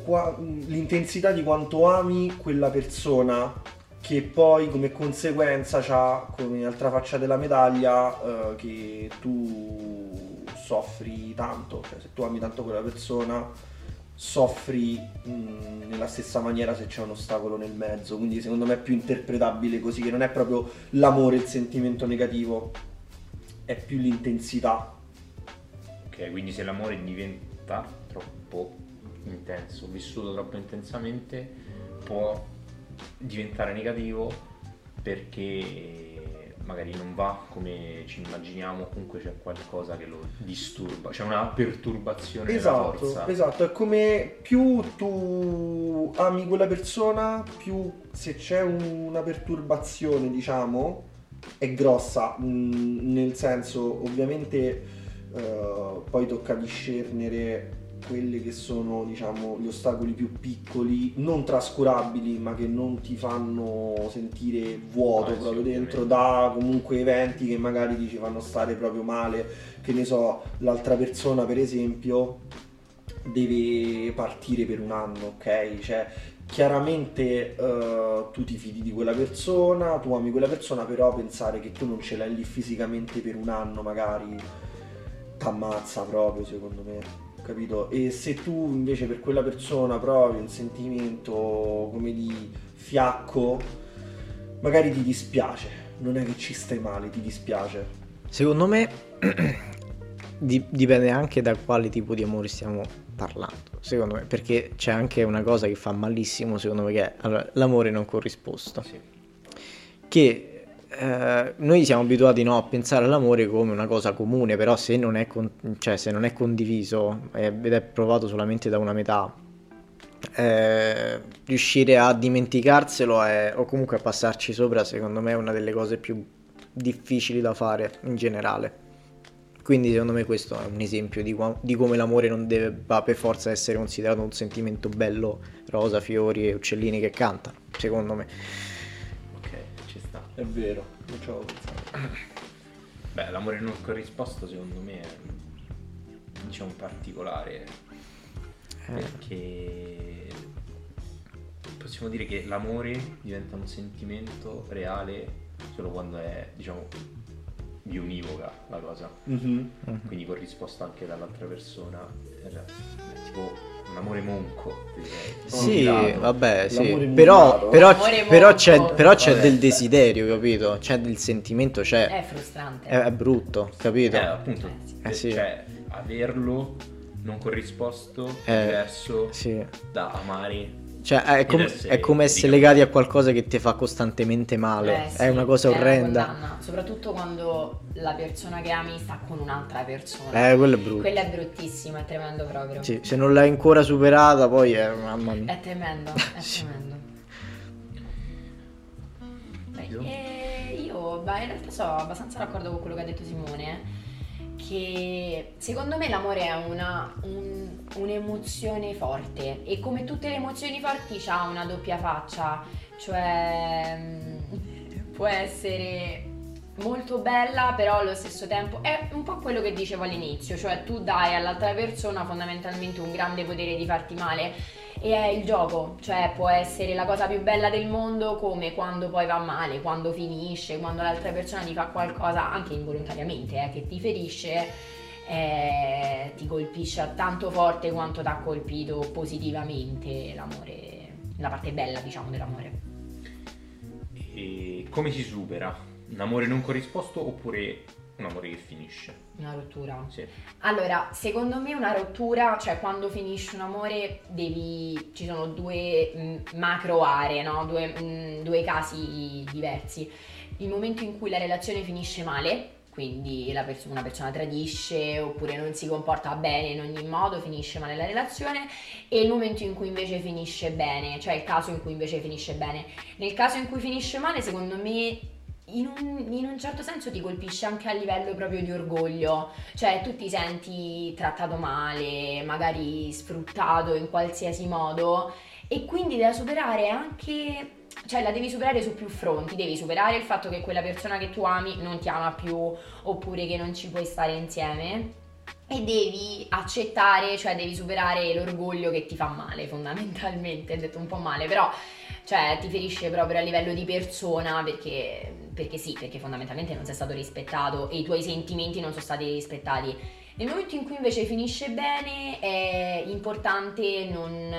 qua- l'intensità di quanto ami quella persona che poi come conseguenza ha come altra faccia della medaglia eh, che tu soffri tanto, cioè se tu ami tanto quella persona soffri mh, nella stessa maniera se c'è un ostacolo nel mezzo, quindi secondo me è più interpretabile così, che non è proprio l'amore il sentimento negativo, è più l'intensità. Ok, quindi se l'amore diventa troppo intenso, vissuto troppo intensamente, può diventare negativo perché magari non va come ci immaginiamo, comunque c'è qualcosa che lo disturba, c'è una perturbazione Esatto, forza. esatto, è come più tu ami quella persona, più se c'è una perturbazione, diciamo, è grossa, mh, nel senso ovviamente eh, poi tocca discernere quelli che sono diciamo gli ostacoli più piccoli, non trascurabili ma che non ti fanno sentire vuoto Ah, sì, proprio dentro da comunque eventi che magari ti ci fanno stare proprio male, che ne so, l'altra persona per esempio deve partire per un anno, ok? Cioè chiaramente eh, tu ti fidi di quella persona, tu ami quella persona, però pensare che tu non ce l'hai lì fisicamente per un anno magari t'ammazza proprio secondo me, capito? E se tu invece per quella persona provi un sentimento come di fiacco, magari ti dispiace, non è che ci stai male, ti dispiace. Secondo me di- dipende anche da quale tipo di amore stiamo parlando. Secondo me, perché c'è anche una cosa che fa malissimo, secondo me, che è allora, l'amore non corrisposto. Sì. Che eh, noi siamo abituati no, a pensare all'amore come una cosa comune, però se non è, con- cioè, se non è condiviso ed è provato solamente da una metà, eh, riuscire a dimenticarselo è- o comunque a passarci sopra, secondo me, è una delle cose più difficili da fare in generale. Quindi secondo me questo è un esempio di, qua- di come l'amore non deve per forza essere considerato un sentimento bello, rosa, fiori e uccellini che cantano, secondo me. È vero, non ci avevo pensato. Beh, l'amore non corrisposto secondo me è diciamo particolare. Eh, perché possiamo dire che l'amore diventa un sentimento reale solo quando è diciamo bionivoca la cosa. Mhm. quindi corrisposto anche dall'altra persona. È tipo un amore monco direi. Sì, Mutilato. vabbè, sì. Però, però, però c'è, però c'è Vabbè. del desiderio, capito? C'è del sentimento, c'è. È frustrante. È, è brutto, capito? Eh, appunto, Eh, sì. Eh, sì. cioè averlo non corrisposto è Eh, diverso Sì. da amare Cioè, è, com- essere è come essere legati a qualcosa che ti fa costantemente male. Eh, sì, è una cosa una orrenda. condanna, soprattutto quando la persona che ami sta con un'altra persona. Eh, quello è brutto. Quello è bruttissimo, è tremendo proprio. Sì, se non l'hai ancora superata, poi è mamma mia. È tremendo, è Sì. tremendo. Beh, Io? eh, io beh, in realtà sono abbastanza d'accordo con quello che ha detto Simone. Che secondo me l'amore è una, un- un'emozione forte e come tutte le emozioni forti ha una doppia faccia, cioè mm, può essere molto bella però allo stesso tempo è un po' quello che dicevo all'inizio, cioè tu dai all'altra persona fondamentalmente un grande potere di farti male e è il gioco, cioè può essere la cosa più bella del mondo come quando poi va male, quando finisce, quando l'altra persona ti fa qualcosa anche involontariamente eh, che ti ferisce, eh, ti colpisce tanto forte quanto ti ha colpito positivamente l'amore, la parte bella diciamo dell'amore. e come si supera un amore non corrisposto oppure un amore che finisce Una rottura. sì Allora, secondo me una rottura, cioè quando finisce un amore, devi. ci sono due mm, macro aree, no? Due, mm, due casi diversi. Il momento in cui la relazione finisce male, quindi la pers- una persona tradisce oppure non si comporta bene in ogni modo, finisce male la relazione, e il momento in cui invece finisce bene, cioè il caso in cui invece finisce bene. Nel caso in cui finisce male, secondo me. In un, in un certo senso ti colpisce anche a livello proprio di orgoglio, cioè tu ti senti trattato male, magari sfruttato in qualsiasi modo e quindi da superare anche, cioè la devi superare su più fronti, devi superare il fatto che quella persona che tu ami non ti ama più oppure che non ci puoi stare insieme. E devi accettare, cioè devi superare l'orgoglio che ti fa male fondamentalmente, ho detto un po' male, però cioè ti ferisce proprio a livello di persona perché, perché sì, perché fondamentalmente non sei stato rispettato e i tuoi sentimenti non sono stati rispettati. Nel momento in cui invece finisce bene è importante non,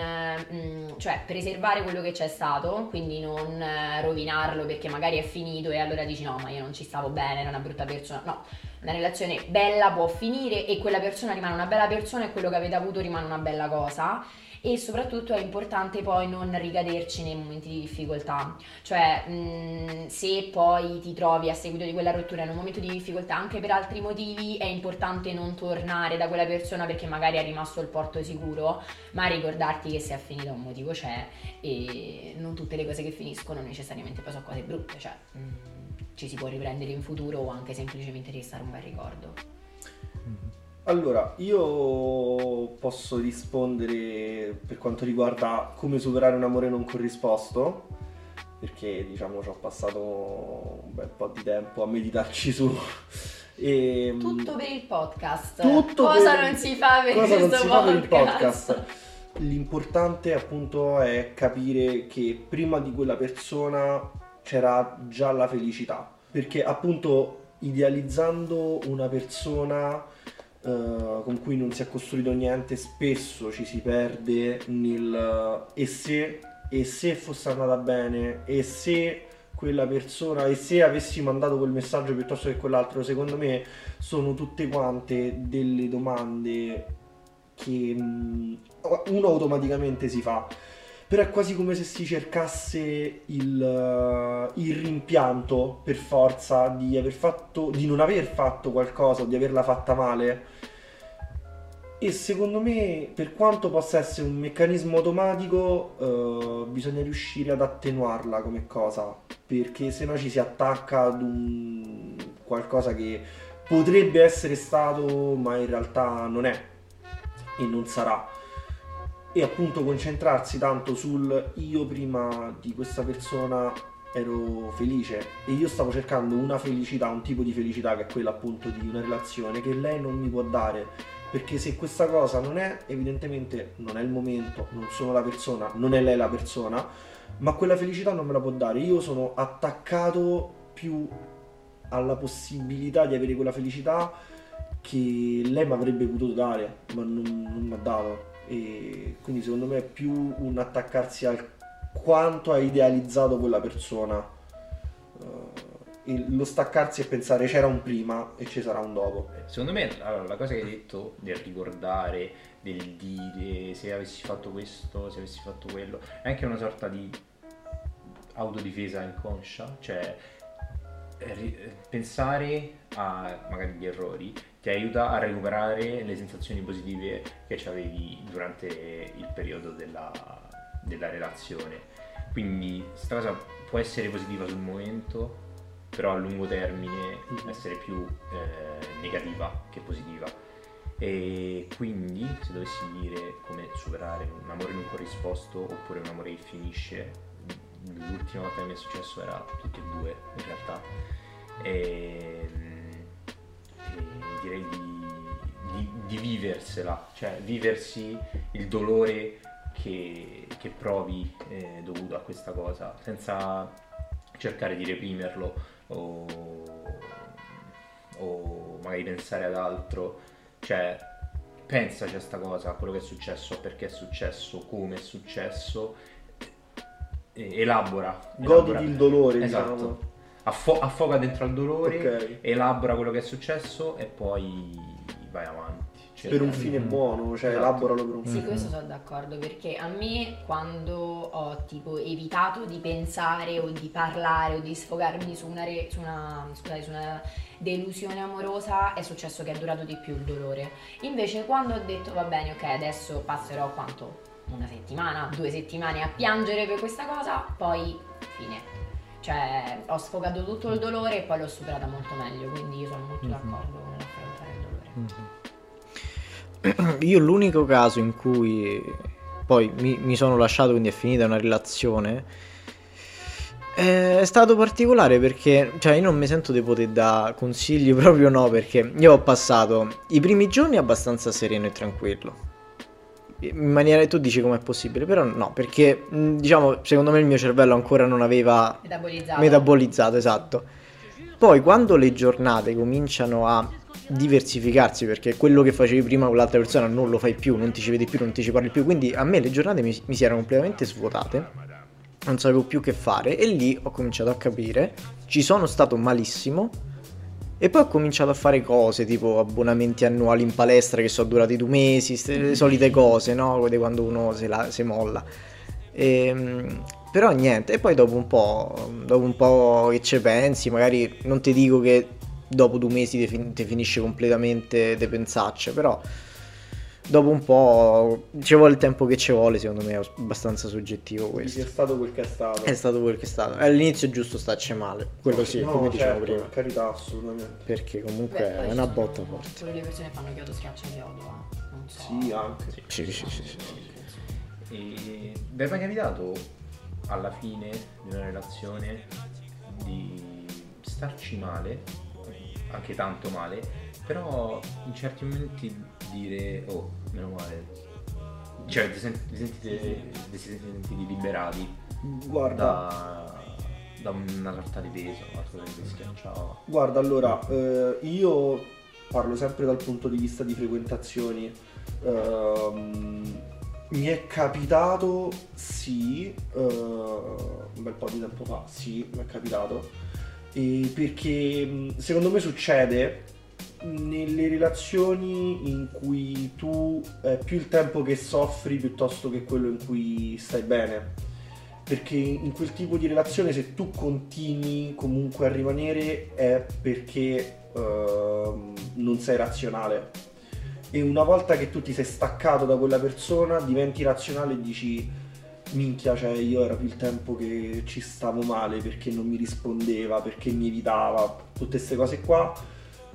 mm, cioè, preservare quello che c'è stato, quindi non eh, rovinarlo perché magari è finito e allora dici no ma io non ci stavo bene, era una brutta persona. No, una relazione bella può finire e quella persona rimane una bella persona e quello che avete avuto rimane una bella cosa e soprattutto è importante poi non ricaderci nei momenti di difficoltà, cioè mh, se poi ti trovi a seguito di quella rottura in un momento di difficoltà anche per altri motivi è importante non tornare da quella persona perché magari è rimasto il porto sicuro, ma ricordarti che se è finita un motivo c'è e non tutte le cose che finiscono necessariamente poi sono cose brutte, cioè mh, ci si può riprendere in futuro o anche semplicemente restare un bel ricordo. Allora, io posso rispondere per quanto riguarda come superare un amore non corrisposto, perché diciamo ci ho passato un bel po' di tempo a meditarci su. E, Tutto per il podcast. Tutto cosa per- non si fa per cosa non questo si fa per il podcast? podcast. L'importante appunto è capire che prima di quella persona c'era già la felicità, perché appunto idealizzando una persona eh, con cui non si è costruito niente spesso ci si perde nel e se, e se fosse andata bene e se quella persona e se avessi mandato quel messaggio piuttosto che quell'altro secondo me sono tutte quante delle domande che mm, uno automaticamente si fa. Però è quasi come se si cercasse il, eh, il rimpianto per forza di, fatto, di non aver fatto qualcosa o di averla fatta male. E secondo me, per quanto possa essere un meccanismo automatico, eh, bisogna riuscire ad attenuarla come cosa, perché se no ci si attacca ad un qualcosa che potrebbe essere stato, ma in realtà non è e non sarà. E appunto concentrarsi tanto sul io prima di questa persona ero felice e io stavo cercando una felicità, un tipo di felicità che è quella appunto di una relazione che lei non mi può dare. Perché se questa cosa non è, evidentemente non è il momento, non sono la persona, non è lei la persona, ma quella felicità non me la può dare. Io sono attaccato più alla possibilità di avere quella felicità che lei mi avrebbe potuto dare, ma non, non mi ha dato. E quindi secondo me è più un attaccarsi al quanto ha idealizzato quella persona. Eh, e lo staccarsi e pensare c'era un prima e ci sarà un dopo. Secondo me allora, la cosa che hai detto del ricordare, del dire se avessi fatto questo, se avessi fatto quello, è anche una sorta di autodifesa inconscia, cioè eh, pensare a magari gli errori ti aiuta a recuperare le sensazioni positive che avevi durante il periodo della, della relazione. Quindi questa cosa può essere positiva sul momento, però a lungo termine Mhm. essere più eh, negativa che positiva. E quindi se dovessi dire come superare un amore non corrisposto oppure un amore che finisce, l'ultima volta che mi è successo era tutti e due in realtà. E, e direi di, di- di viversela, cioè viversi il dolore che, che provi eh, dovuto a questa cosa, senza cercare di reprimerlo o, o magari pensare ad altro, cioè pensaci a sta cosa, a quello che è successo, perché è successo, come è successo, elabora. elabora. Goditi il dolore, Esatto. diciamo. Affo- affoga dentro al dolore, Ok. elabora quello che è successo e poi vai avanti. Cerca Per un fine buono, cioè Esatto. elaboralo per un Sì, fine. questo sono d'accordo perché a me quando ho tipo evitato di pensare o di parlare o di sfogarmi su una, re- su una, scusate, su una delusione amorosa è successo che è durato di più il dolore. Invece quando ho detto va bene, ok, adesso passerò quanto? Una settimana, due settimane a piangere per questa cosa, poi fine. Cioè ho sfogato tutto il dolore e poi l'ho superata molto meglio, quindi io sono molto Mhm. d'accordo nell'affrontare il dolore. Io l'unico caso in cui poi mi, mi sono lasciato, quindi è finita una relazione, eh, è stato particolare perché, cioè, io non mi sento di poter dare consigli, proprio no, perché io ho passato i primi giorni abbastanza sereno e tranquillo. In maniera tu dici com'è possibile, però no, perché mh, diciamo, secondo me il mio cervello ancora non aveva Metabolizzato. metabolizzato, esatto. Poi quando le giornate cominciano a diversificarsi, perché quello che facevi prima con l'altra persona non lo fai più, non ti ci vedi più, non ti ci parli più, quindi a me le giornate mi, mi si erano completamente svuotate, non sapevo più che fare e lì ho cominciato a capire, ci sono stato malissimo e poi ho cominciato a fare cose tipo abbonamenti annuali in palestra che sono durati due mesi, ste- le solite cose, no? Quando uno se, la, se molla. Ehm, però niente, e poi dopo un po', dopo un po' che ci pensi, magari non ti dico che dopo due mesi ti, fin- finisce completamente de pensacce, però dopo un po' ci vuole il tempo che ci vuole, secondo me è abbastanza soggettivo questo. è stato quel che è stato. È stato quel che è stato. All'inizio è giusto starci male, quello sì, No, come dicevo certo, prima. Per carità, assolutamente. Perché comunque Beh, è una sono botta forte. Pure le persone che fanno chiodo schiaccia chiodo, eh. Non so. Sì, anche. Sì, sì, sì, sì. E vi è mai capitato alla fine di una relazione di starci male, anche tanto male, però in certi momenti dire oh, meno male. Cioè, vi sent- vi sentite, vi siete sentiti liberati Guarda, da, da una sorta di peso, qualcosa che vi schiacciava. guarda, allora, eh, io parlo sempre dal punto di vista di frequentazioni. Ehm, mi è capitato, sì, eh, un bel po' di tempo fa, sì, mi è capitato. E perché mh, secondo me succede nelle relazioni in cui tu è più il tempo che soffri piuttosto che quello in cui stai bene. Perché in quel tipo di relazione se tu continui comunque a rimanere è perché ehm, non sei razionale. E una volta che tu ti sei staccato da quella persona diventi razionale e dici minchia, cioè io era più il tempo che ci stavo male perché non mi rispondeva, perché mi evitava, tutte queste cose qua,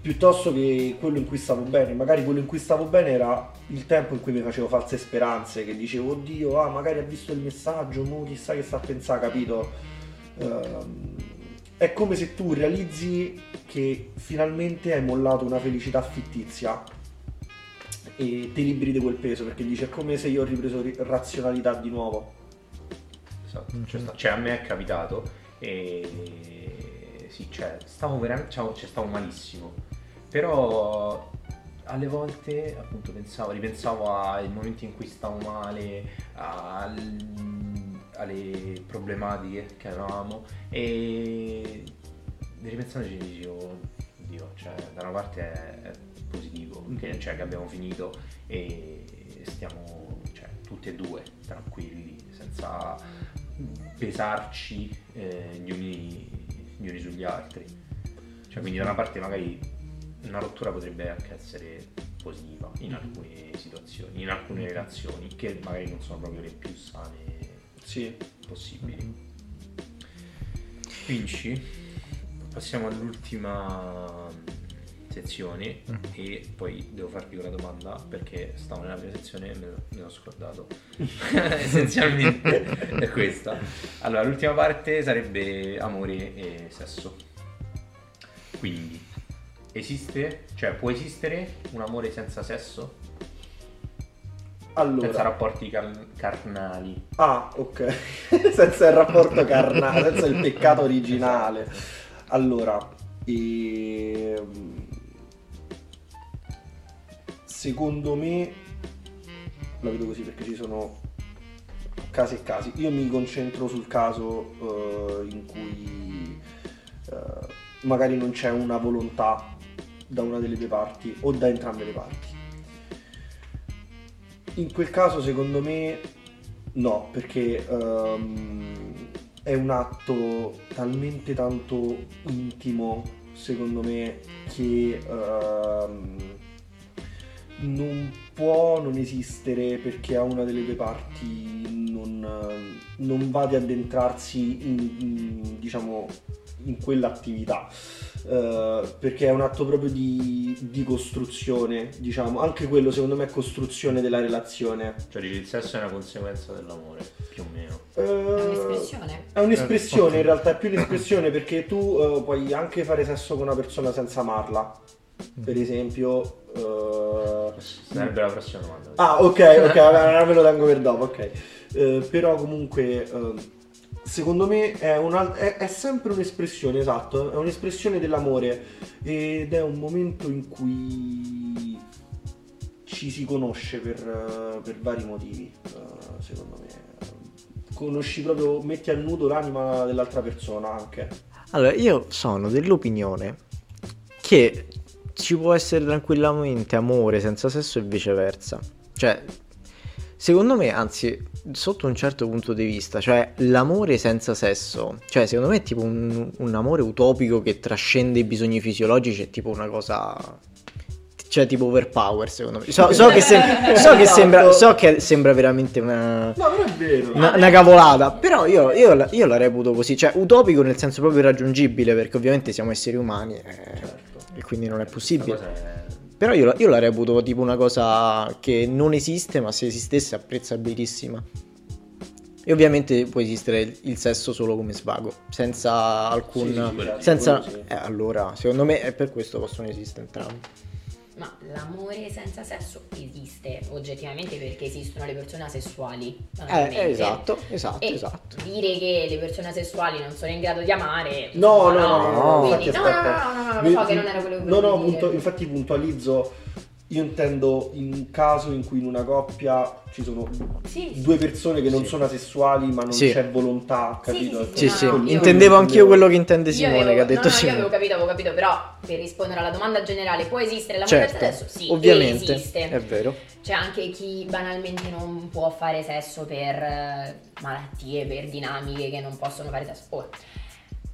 piuttosto che quello in cui stavo bene. Magari quello in cui stavo bene era il tempo in cui mi facevo false speranze, che dicevo, oddio, ah, magari ha visto il messaggio, mo chissà che sta a pensare, capito? Ehm, è come se tu realizzi che finalmente hai mollato una felicità fittizia e ti liberi di quel peso perché dici è come se io ho ripreso ri- razionalità di nuovo. Esatto. Cioè, sta- cioè, a me è capitato e sì, cioè, stavo veramente, cioè, cioè, stavo malissimo. Però alle volte appunto pensavo, ripensavo ai momenti in cui stavo male, al- alle problematiche che avevamo e ripensandoci dicevo, oddio, cioè da una parte è, positivo, che, cioè, che abbiamo finito e stiamo cioè, tutti e due tranquilli, senza pesarci eh, gli, uni, gli uni sugli altri. Cioè, quindi da una parte magari una rottura potrebbe anche essere positiva in alcune situazioni, in alcune relazioni, che magari non sono proprio le più sane Sì. possibili. Quindi passiamo all'ultima sezione e poi devo farvi quella domanda perché stavo nella prima sezione e me, lo- me l'ho scordato. Essenzialmente è questa. Allora, l'ultima parte sarebbe amore e sesso. Quindi, esiste, cioè può esistere un amore senza sesso? Allora, Senza rapporti car- carnali? ah, ok. senza il rapporto carnale, senza il peccato originale. Allora, ehm, secondo me la vedo così perché ci sono casi e casi. Io mi concentro sul caso eh, in cui eh, magari non c'è una volontà da una delle due parti o da entrambe le parti. In quel caso, secondo me, no, perché ehm, è un atto talmente tanto intimo, secondo me, che ehm, non può non esistere perché a una delle due parti non, non va di addentrarsi in, in, diciamo, in quell'attività. Eh, perché è un atto proprio di, di costruzione, diciamo, anche quello secondo me è costruzione della relazione. Cioè il sesso è una conseguenza dell'amore, più o meno. Eh, È un'espressione. È un'espressione, in realtà è più un'espressione perché tu eh, puoi anche fare sesso con una persona senza amarla. Per esempio... Sarebbe la prossima domanda. Ah, ok, ok, allora me lo tengo per dopo, ok. Però comunque, secondo me è, una- è- è sempre un'espressione, esatto, è un'espressione dell'amore ed è un momento in cui ci si conosce per, per vari motivi, eh, secondo me. Conosci proprio, metti a nudo l'anima dell'altra persona anche. Allora, io sono dell'opinione che ci può essere tranquillamente amore senza sesso e viceversa. Cioè, secondo me, anzi, sotto un certo punto di vista, cioè l'amore senza sesso, cioè secondo me è tipo un, un amore utopico che trascende i bisogni fisiologici, è tipo una cosa... cioè tipo overpower secondo me. So, so che, sem- so che sembra, so che sembra veramente una, No, però è vero. una, una cavolata, però io, io la, io la reputo così, cioè utopico nel senso proprio irraggiungibile, perché ovviamente siamo esseri umani eh, Certo. e quindi non è possibile. Però io io la reputo tipo una cosa che non esiste, ma se esistesse apprezzabilissima. E ovviamente può esistere il, sesso solo come svago, senza alcun... Sì, senza... eh, allora, secondo me è per questo possono esistere entrambi. Ma l'amore senza sesso esiste oggettivamente perché esistono le persone asessuali. Eh, eh, esatto, esatto, E esatto. dire che le persone asessuali non sono in grado di amare. No, no, no, no, no, quindi- infatti no, no, aspetta. no, no, no, no, lo so che non era quello che No, volevo no, dire. punto- infatti puntualizzo, io intendo in un caso in cui in una coppia ci sono Sì, due persone che non Sì. sono asessuali ma non Sì. c'è volontà, capito? sì, Sì, no, sì, no, io- intendevo anch'io quello che intende Simone, avevo- che ha detto no, no, io Simone. avevo capito, avevo capito, però per rispondere alla domanda generale, può esistere l'amore Certo, senza sesso? Sì, ovviamente, esiste. è vero. C'è anche chi banalmente non può fare sesso per eh, malattie, per dinamiche che non possono fare sesso. Ora,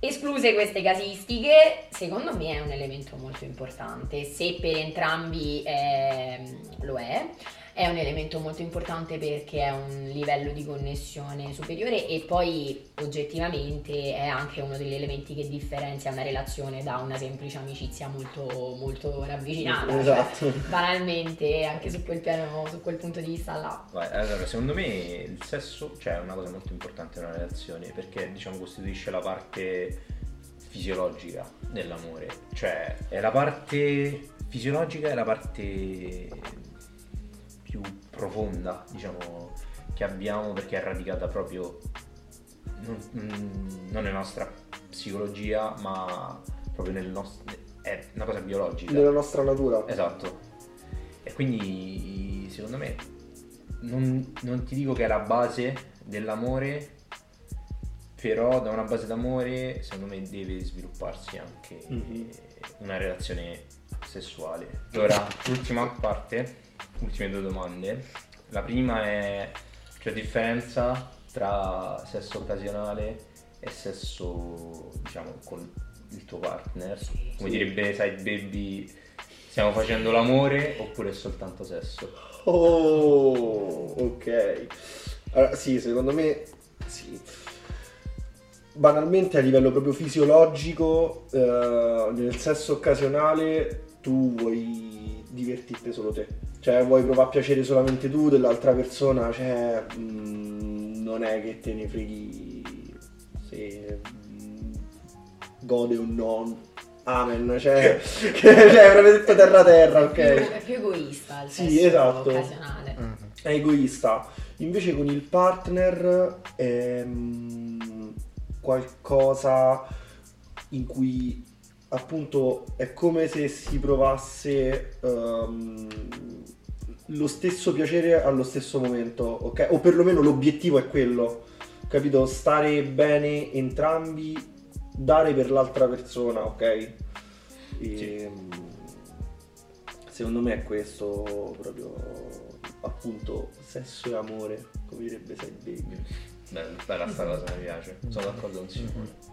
escluse queste casistiche, secondo me è un elemento molto importante. Se per entrambi ehm, lo è, è un elemento molto importante perché è un livello di connessione superiore e poi oggettivamente è anche uno degli elementi che differenzia una relazione da una semplice amicizia molto, molto ravvicinata. Cioè, Esatto. banalmente anche su quel piano, su quel punto di vista là. Vai, allora, secondo me il sesso cioè, è una cosa molto importante in una relazione perché diciamo costituisce la parte fisiologica dell'amore, cioè è la parte fisiologica è la parte più profonda, diciamo, che abbiamo perché è radicata proprio non, mm, non nella nostra psicologia, ma proprio nel nostro è una cosa biologica. Nella nostra natura. Esatto. E quindi secondo me non, non ti dico che è la base dell'amore, però da una base d'amore secondo me deve svilupparsi anche Mhm. una relazione sessuale. Allora, l'ultima parte, ultime due domande. La prima è c'è differenza tra sesso occasionale e sesso, diciamo, con il tuo partner? Come Sì. direbbe Side Baby, stiamo facendo l'amore oppure è soltanto sesso? Oh, ok. Allora, sì, secondo me sì. Banalmente a livello proprio fisiologico, eh, nel sesso occasionale tu vuoi divertirti solo te. Cioè vuoi provare a piacere solamente tu dell'altra persona, cioè mm, non è che te ne freghi se mm, gode o non. Amen, cioè, cioè proprio detto terra terra, ok. È più egoista il Sì, sesso esatto. occasionale. Mm. è egoista. Invece con il partner è mm, qualcosa in cui appunto è come se si provasse ehm, lo stesso piacere allo stesso momento, ok? O perlomeno l'obiettivo è quello, capito? Stare bene entrambi, dare per l'altra persona, ok? E, mm, Secondo me è questo proprio appunto sesso e amore, come direbbe Side Baby. Bella, bella sta cosa, mi piace. Sono d'accordo con Simone.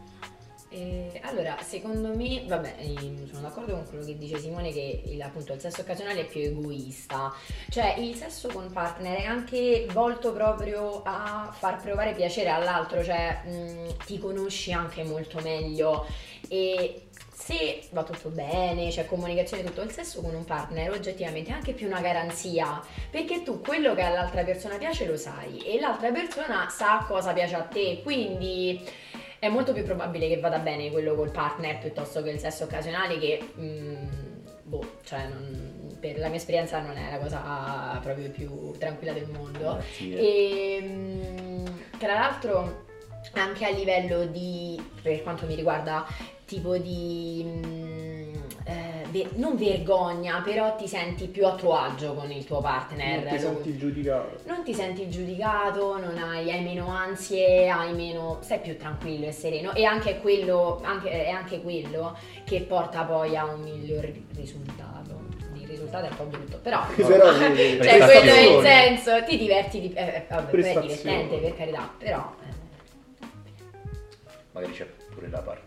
Eh, allora, secondo me, vabbè, ehm, sono d'accordo con quello che dice Simone che il, appunto il sesso occasionale è più egoista. Cioè, il sesso con partner è anche volto proprio a far provare piacere all'altro, cioè mh, ti conosci anche molto meglio e se va tutto bene, c'è comunicazione tutto il sesso con un partner oggettivamente è anche più una garanzia, perché tu quello che all'altra persona piace lo sai e l'altra persona sa cosa piace a te, quindi è molto più probabile che vada bene quello col partner piuttosto che il sesso occasionale che mm, boh, cioè non- per la mia esperienza non è la cosa proprio più tranquilla del mondo. Grazie. E mm, tra l'altro anche a livello di, per quanto mi riguarda, tipo di... mm, eh, non vergogna, però ti senti più a tuo agio con il tuo partner. Non ti senti giudicato. Non ti senti giudicato, non hai, hai meno ansie, hai meno. stai più tranquillo e sereno. E anche quello, anche, è anche quello che porta poi a un miglior risultato. Il risultato è un po' brutto, però. Però sì, cioè, quello è il senso, ti diverti di. Eh, eh, vabbè, è divertente per carità, però. eh, Magari c'è pure la parte,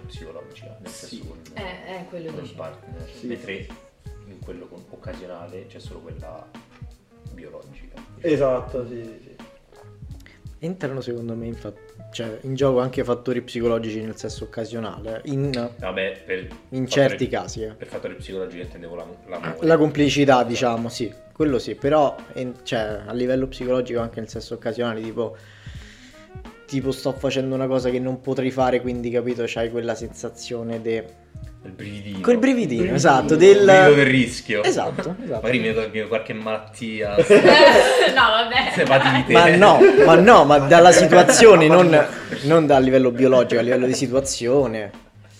diciamo, psicologica, nel Sì. senso con, Eh, eh, quello con il partner. Sì. Mentre in quello con- occasionale c'è solo quella biologica. Esatto, sì, sì, sì. Entrano secondo me in, fa- cioè, in gioco anche fattori psicologici nel sesso occasionale, in, Vabbè, per in fattori- certi casi. eh. Per fattori psicologici intendevo l'am- l'amore. La complicità, diciamo, sì, quello sì, però in- cioè, a livello psicologico anche nel sesso occasionale, tipo, tipo sto facendo una cosa che non potrei fare, quindi capito, c'hai quella sensazione de... Il brividino. Quel brividino, brividino. esatto, del... del rischio. Esatto, esatto. Magari mi tolgo qualche malattia. no, vabbè. Ma no, ma no, ma dalla situazione, non, non dal livello biologico, a livello di situazione,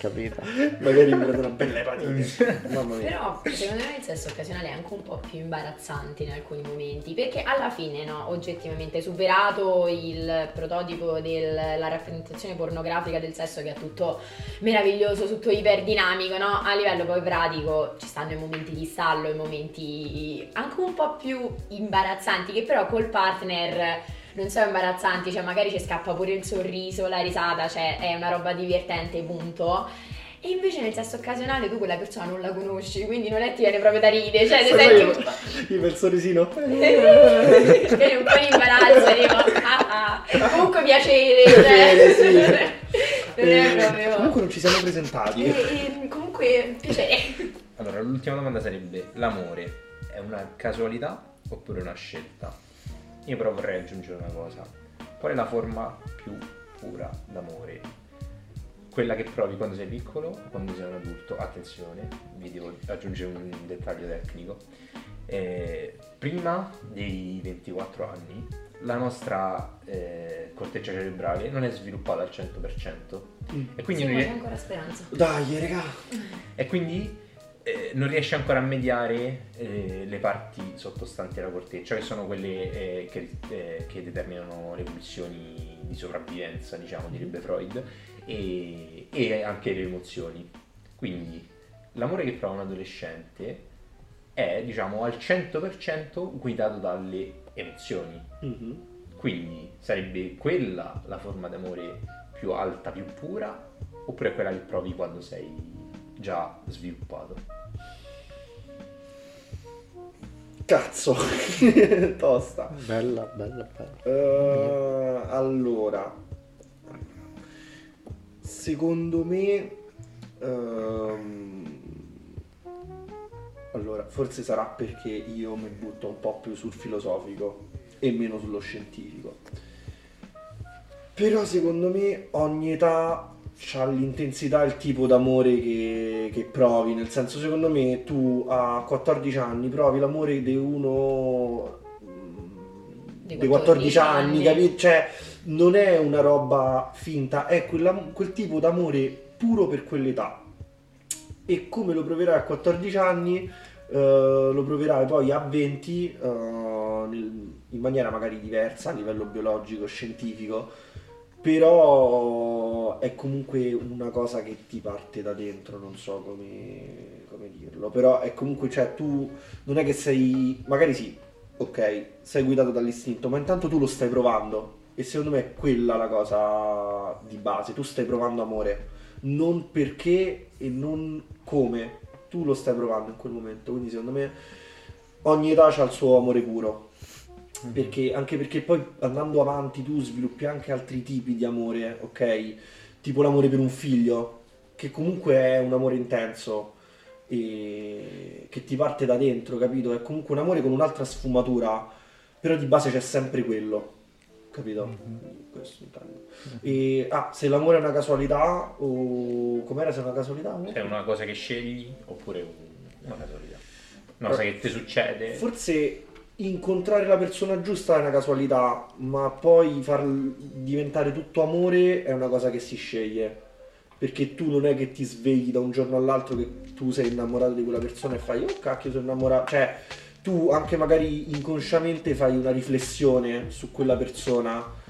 capito? Magari mi prendo una bella epatite. Mamma mia. Però secondo me il sesso occasionale è anche un po' più imbarazzante in alcuni momenti, perché alla fine, no, oggettivamente, superato il prototipo della rappresentazione pornografica del sesso che è tutto meraviglioso, tutto iperdinamico, no? A livello poi pratico ci stanno i momenti di stallo, i momenti anche un po' più imbarazzanti, che però col partner non sono imbarazzanti, cioè magari ci scappa pure il sorriso, la risata, cioè è una roba divertente, punto. E invece nel sesso occasionale tu quella persona non la conosci, quindi non è che ti viene proprio da ridere, cioè ti Sai, senti io- un po'... Io per il sorrisino. Vieni un po' in imbarazzo, tipo, ah, ah. comunque piacere, Piacere, sì. cioè, non è Eh, proprio... Comunque non ci siamo presentati. E- e comunque piacere. Allora, l'ultima domanda sarebbe: l'amore è una casualità oppure una scelta? Io però vorrei aggiungere una cosa. Qual è la forma più pura d'amore? Quella che provi quando sei piccolo o quando sei un adulto? Attenzione, vi devo aggiungere un dettaglio tecnico. Eh, prima dei 24 anni la nostra eh, corteccia cerebrale non è sviluppata al 100% e quindi Sì, è- c'è ancora speranza. Dai, raga. e quindi eh, non riesce ancora a mediare eh, le parti sottostanti alla corteccia, che sono quelle eh, che, eh, che determinano le pulsioni di sopravvivenza, diciamo, direbbe Freud, e, e anche le emozioni. Quindi l'amore che prova un adolescente è, diciamo, al 100% guidato dalle emozioni. Mhm. Quindi sarebbe quella la forma d'amore più alta, più pura, oppure quella che provi quando sei già sviluppato? Cazzo. Tosta. Bella, bella, bella. Eh, allora, secondo me, ehm, allora, forse sarà perché io mi butto un po' più sul filosofico e meno sullo scientifico. Però secondo me ogni età ha l'intensità e il tipo d'amore che, che provi, nel senso secondo me tu a 14 anni provi l'amore di uno Di dei 14 anni, anni. capito? Cioè non è una roba finta, è quella- quel tipo d'amore puro per quell'età. E come lo proverai a 14 anni, eh, lo proverai poi a 20 eh, nel- in maniera magari diversa a livello biologico, scientifico, però è comunque una cosa che ti parte da dentro, non so come, come dirlo, però è comunque, cioè tu non è che sei, magari sì, ok, sei guidato dall'istinto, ma intanto tu lo stai provando. E secondo me è quella la cosa di base, tu stai provando amore, non perché e non come, tu lo stai provando in quel momento, quindi secondo me ogni età ha il suo amore puro. Perché, anche perché poi andando avanti tu sviluppi anche altri tipi di amore, ok? Tipo l'amore per un figlio, che comunque è un amore intenso e che ti parte da dentro, capito? È comunque un amore con un'altra sfumatura, però di base c'è sempre quello, capito? Questo intendo. E, ah, se l'amore è una casualità o com'era se è una casualità? Se è una cosa che scegli oppure un- una casualità? Una cosa che ti succede? Forse incontrare la persona giusta è una casualità, ma poi far diventare tutto amore è una cosa che si sceglie. Perché tu non è che ti svegli da un giorno all'altro che tu sei innamorato di quella persona e fai, oh cacchio, sono innamorato. Cioè, tu anche magari inconsciamente fai una riflessione su quella persona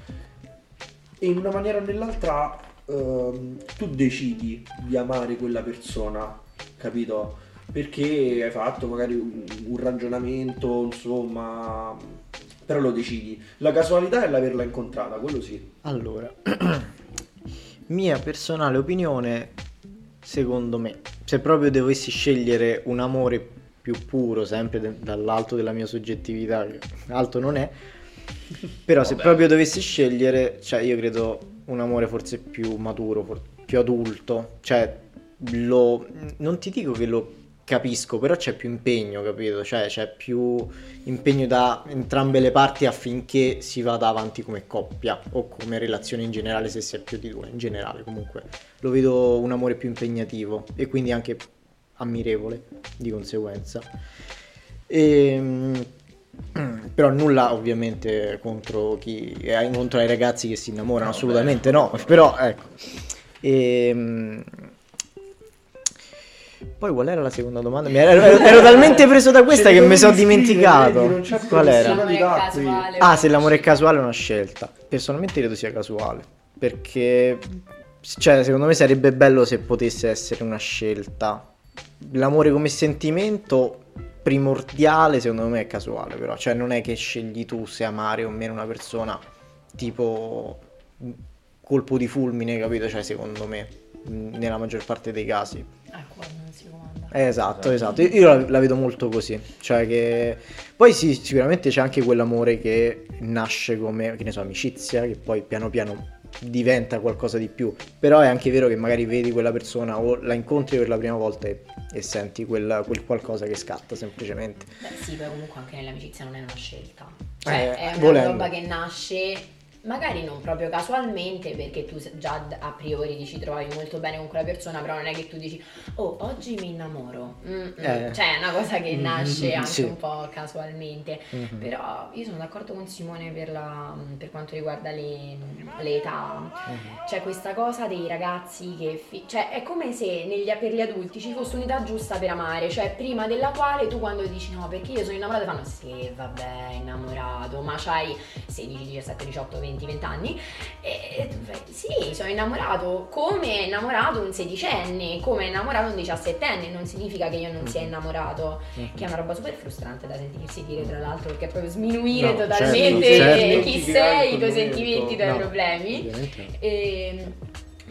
e in una maniera o nell'altra ehm, tu decidi di amare quella persona, capito? Perché hai fatto magari un, un ragionamento, insomma, però lo decidi. La casualità è l'averla incontrata, quello sì. Allora, mia personale opinione, secondo me, se proprio dovessi scegliere un amore più puro, sempre de- dall'alto della mia soggettività, che alto non è, però se Vabbè. proprio dovessi scegliere, cioè io credo un amore forse più maturo, for- più adulto, cioè lo, non ti dico che lo capisco, però c'è più impegno, capito? Cioè c'è più impegno da entrambe le parti affinché si vada avanti come coppia o come relazione in generale se si è più di due, in generale comunque. Lo vedo un amore più impegnativo e quindi anche ammirevole di conseguenza. Ehm, però nulla ovviamente contro chi eh, contro ai ragazzi che si innamorano, No, assolutamente beh. no, però ecco. Ehm, poi qual era la seconda domanda? Mi ero, ero- ero talmente preso da questa che mi sono dimenticato. vedi, non c'è Qual era? casuale. Ah, se l'amore è casuale è una scelta. Personalmente credo sia casuale. Perché, cioè, secondo me sarebbe bello se potesse essere una scelta. L'amore come sentimento primordiale, secondo me, è casuale, però. Cioè, non è che scegli tu se amare o meno una persona, tipo colpo di fulmine, capito? Cioè, secondo me, nella maggior parte dei casi. Ecco, non si comanda. Esatto, esatto. Io- Io la, la vedo molto così. Cioè che poi sì, sicuramente c'è anche quell'amore che nasce come, che ne so, amicizia, che poi piano piano diventa qualcosa di più. Però è anche vero che magari vedi quella persona o la incontri per la prima volta e, e senti quel, quel qualcosa che scatta semplicemente. Beh, sì, poi comunque anche nell'amicizia non è una scelta. Cioè, Eh, è una volendo. roba che nasce magari non proprio casualmente, perché tu già a priori ti ci trovavi molto bene con quella persona, però non è che tu dici, oh, oggi mi innamoro. Mm, mm. Eh. Cioè, è una cosa che Mm, nasce mm, anche sì. un po' casualmente. Mhm. Però io sono d'accordo con Simone per, la- per quanto riguarda le, le età. Mhm. C'è questa cosa dei ragazzi che... fi- cioè è come se negli- per gli adulti ci fosse un'età giusta per amare, cioè prima della quale tu quando dici no perché io sono innamorato fanno sì vabbè innamorato, ma c'hai 16, 17, 18, 20, 20 anni e e sì sono innamorato, come è innamorato un sedicenne, come è innamorato un diciassettenne, non significa che io non sia innamorato Mhm. che è una roba super frustrante da sentirsi dire tra l'altro perché è proprio sminuire No, totalmente certo, certo. chi sei, i tuoi sentimenti, i tuoi No, problemi. Ehm,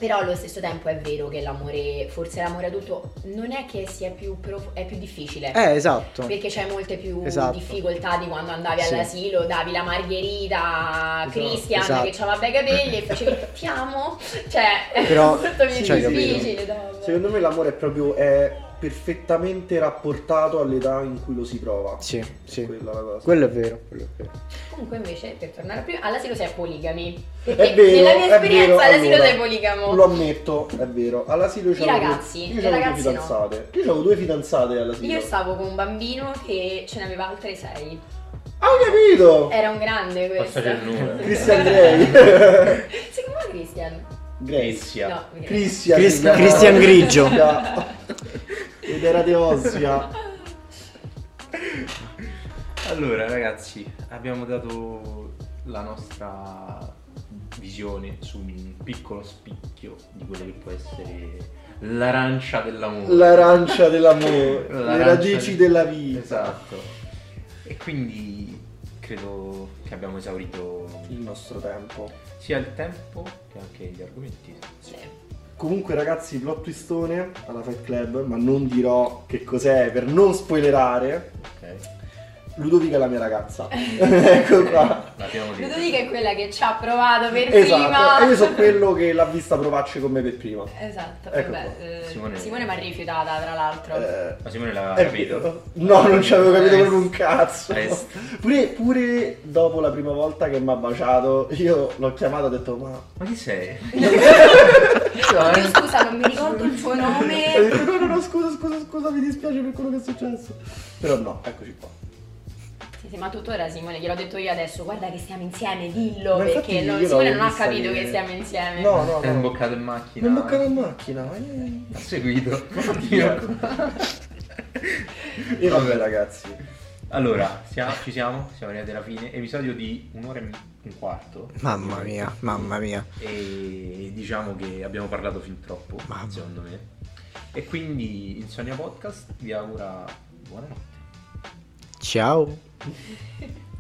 però allo stesso tempo è vero che l'amore, forse l'amore adulto non è che sia più prof- è più difficile. Eh, esatto. Perché c'è molte più Esatto. difficoltà di quando andavi Sì. all'asilo, davi la margherita a Christian esatto. che aveva bei capelli e facevi ti amo. Cioè, è Però- molto più sì, c'hai difficile. Secondo me l'amore è proprio è perfettamente rapportato all'età in cui lo si prova. Sì, sì. Quella la cosa. Quello è vero, quello è vero. Comunque invece, per tornare prima, all'asilo sei poligami. È Perché vero, nella mia è esperienza vero, all'asilo allora, sei poligamo. Lo ammetto, è vero. All'asilo c'avevo ragazzi, io le c'avevo due ragazze no. fidanzate. Io avevo due fidanzate all'asilo. Io stavo con un bambino che ce n'aveva altre sei. Ah, ho capito! Era un grande questo. Christian Grey. Si chiama Christian? Grey. Grizia. No, chiama. Christian Grigio. Ed era di Ossia. Allora ragazzi, abbiamo dato la nostra visione su un piccolo spicchio di quello che può essere l'arancia dell'amore. L'arancia dell'amore, le L'arancia radici di- della vita. Esatto. E quindi credo che abbiamo esaurito Il nostro tempo. sia il tempo che anche gli argomenti. Sì. Comunque ragazzi, plot twistone alla Fight Club, ma non dirò che cos'è per non spoilerare. Ok. Ludovica è la mia ragazza. ecco qua. Ludovica è quella che ci ha provato per Esatto, prima. e io sono quello che l'ha vista provarci con me per prima. Esatto, Ecco vabbè, qua. eh, Simone- Simone, mi ha rifiutata tra l'altro. Eh, Ma Simone l'aveva capito. vero. No, non ci avevo capito proprio un cazzo. Pure, pure dopo la prima volta che mi ha baciato, io l'ho chiamato e ho detto ma... Ma chi sei? Oddio, scusa, non mi ricordo il suo E nome. detto no, no, no, scusa, scusa, scusa, mi dispiace per quello che è successo. Però no, eccoci qua. Sì, sì, ma tuttora Simone, gliel'ho detto io adesso, guarda che stiamo insieme, dillo, Ma infatti perché non- io Simone non ha vista capito che- che stiamo insieme. No, no, È no. imboccato in macchina. Mi boccato in macchina. eh. Ha seguito. E vabbè ragazzi. Allora, siamo- ci siamo, siamo arrivati alla fine. Episodio di un'ora e un quarto. Mamma mia, mamma mia. E diciamo che abbiamo parlato fin troppo, Mamma. secondo me. E quindi Insomnia Podcast vi augura buonanotte. Ciao.